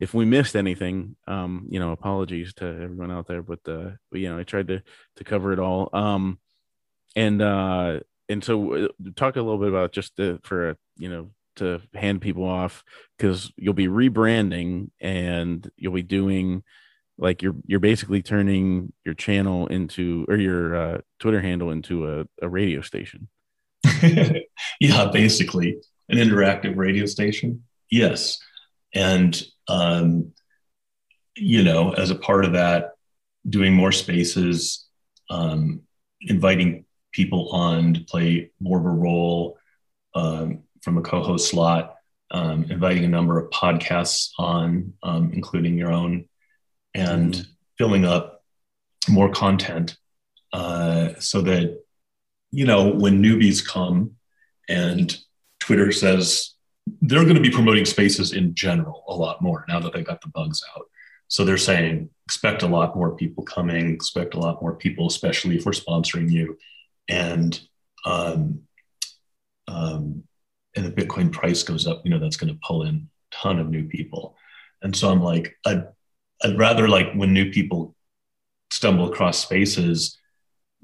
if we missed anything, um, you know, apologies to everyone out there, but uh, you know, I tried to to cover it all. And uh, and so uh, talk a little bit about just the, for you know to hand people off because you'll be rebranding and you'll be doing like you're you're basically turning your channel into or your uh, Twitter handle into a, a radio station. yeah, basically an interactive radio station. Yes. And, um, you know, as a part of that, doing more spaces, um, inviting people on to play more of a role um, from a co host slot, um, inviting a number of podcasts on, um, including your own, and Mhm. filling up more content uh, so that you know, when newbies come and Twitter says they're going to be promoting spaces in general a lot more now that they got the bugs out. So they're saying expect a lot more people coming, expect a lot more people, especially if we're sponsoring you. And um, um, and the Bitcoin price goes up, you know, that's going to pull in a ton of new people. And so I'm like, I'd, I'd rather like when new people stumble across spaces,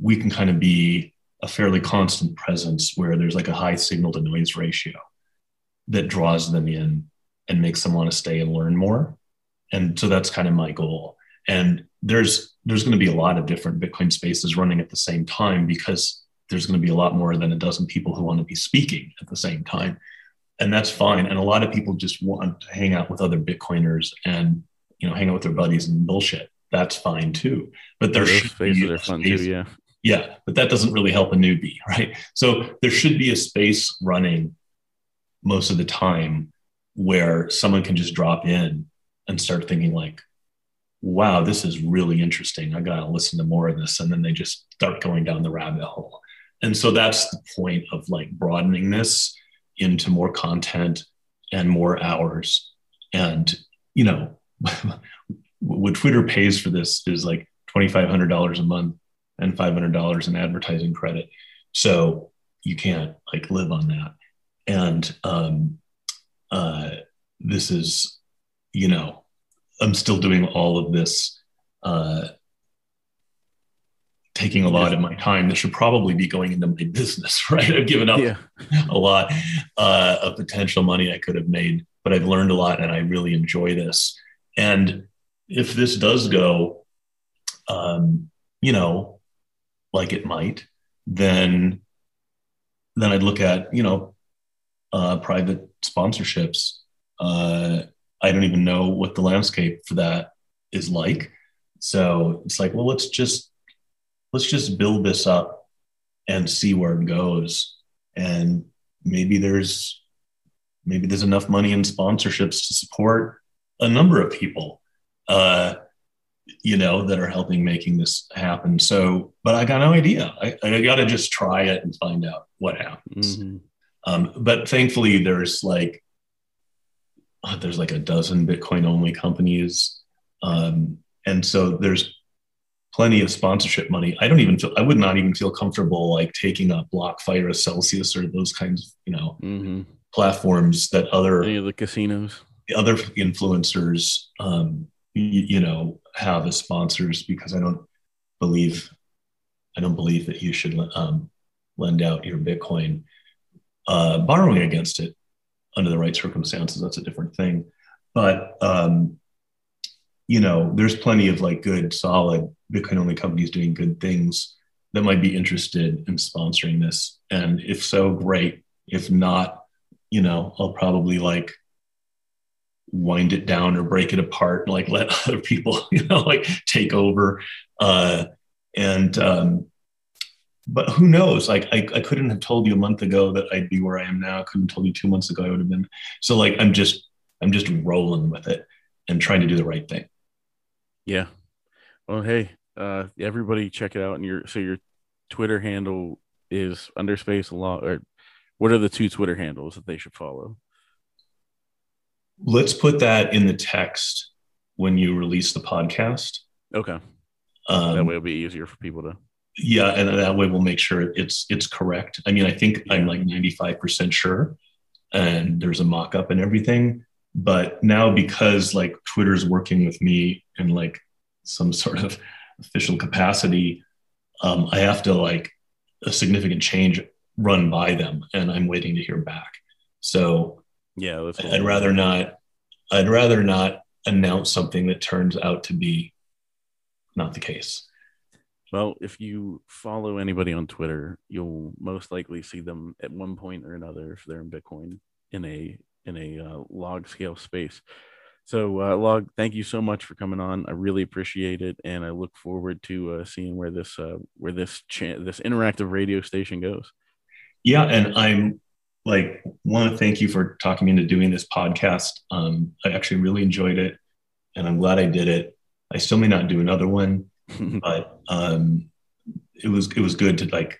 we can kind of be a fairly constant presence where there's like a high signal to noise ratio that draws them in and makes them want to stay and learn more. And so that's kind of my goal. And there's there's going to be a lot of different Bitcoin spaces running at the same time because there's going to be a lot more than a dozen people who want to be speaking at the same time. And that's fine. And a lot of people just want to hang out with other Bitcoiners and you know hang out with their buddies and bullshit. that's fine too. But there Those should spaces be are a fun space- too. Yeah. yeah, but that doesn't really help a newbie, right? So there should be a space running most of the time where someone can just drop in and start thinking like, wow, this is really interesting. I got to listen to more of this. And then they just start going down the rabbit hole. And so that's the point of like broadening this into more content and more hours. And, you know, what Twitter pays for this is like $2,500 a month and $500 in advertising credit. So you can't like live on that. And um, uh, this is, you know, I'm still doing all of this, uh, taking a lot of my time that should probably be going into my business, right? I've given up Yeah. a lot uh, of potential money I could have made, but I've learned a lot and I really enjoy this. And if this does go, um, you know, like it might, then then I'd look at you know uh, private sponsorships. Uh, I don't even know what the landscape for that is like. So it's like, well, let's just let's just build this up and see where it goes. And maybe there's maybe there's enough money in sponsorships to support a number of people, uh, you know, that are helping making this happen. So, but I got no idea. I, I got to just try it and find out what happens. Mhm. Um, but thankfully, there's like uh, there's like a dozen Bitcoin only companies, um, and so there's plenty of sponsorship money. I don't even feel I would not even feel comfortable like taking up BlockFi or Celsius or those kinds of you know Mhm. platforms that other Any of the casinos? The other influencers um, you, you know have as sponsors because I don't believe I don't believe that you should um, lend out your Bitcoin uh, borrowing against it under the right circumstances. That's a different thing, but um, you know there's plenty of like good solid Bitcoin only companies doing good things that might be interested in sponsoring this, and if so, great. If not, you know I'll probably like wind it down or break it apart and like let other people you know like take over uh and um but who knows like I, I couldn't have told you a month ago that i'd be where i am now I couldn't have told you two months ago i would have been so like i'm just i'm just rolling with it and trying to do the right thing Yeah. Well, hey, uh, everybody check it out. And your so your Twitter handle is underspace log. Or what are the two Twitter handles that they should follow? let's put that in the text when you release the podcast Okay, um, that way it'll be easier for people to. Yeah, and that way we'll make sure it's it's correct. I mean, I think I'm like 95% sure, and there's a mock-up and everything. But now because like Twitter's working with me in like some sort of official capacity, um, I have to like a significant change run by them, and I'm waiting to hear back. So Yeah. I'd rather not. I'd rather not announce something that turns out to be not the case. Well, if you follow anybody on Twitter, you'll most likely see them at one point or another if they're in Bitcoin in a in a uh, log scale space. So, uh, log, thank you so much for coming on. I really appreciate it, and I look forward to uh, seeing where this uh, where this cha- this interactive radio station goes. Yeah, and I'm like want to thank you for talking me into doing this podcast. Um, I actually really enjoyed it, and I'm glad I did it. I still may not do another one, but um, it was it was good to like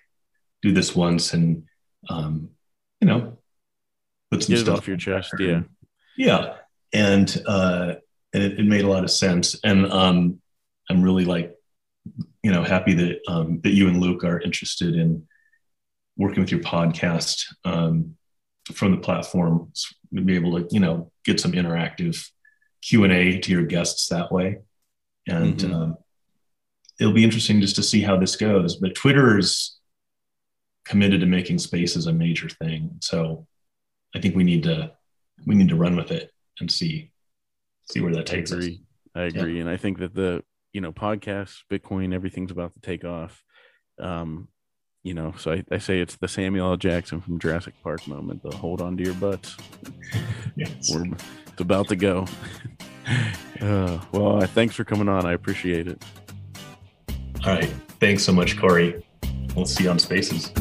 do this once and um, you know put some Get stuff off your chest, yeah. yeah, and uh, and it, it made a lot of sense, and um, I'm really like you know happy that um, that you and Luke are interested in working with your podcast um, from the platform to be able to you know get some interactive Q and A to your guests that way, and Mhm. um, it'll be interesting just to see how this goes. But Twitter is committed to making space spaces a major thing, so I think we need to we need to run with it and see see where that I takes us. I agree, and I think that the you know podcasts, Bitcoin, everything's about to take off. Um, you know, so I, I say it's the Samuel L. Jackson from Jurassic Park moment. The hold on to your butts. Yes. We're it's about to go. Uh, well, thanks for coming on. I appreciate it. All right. Thanks so much, Cory. We'll see you on Spaces.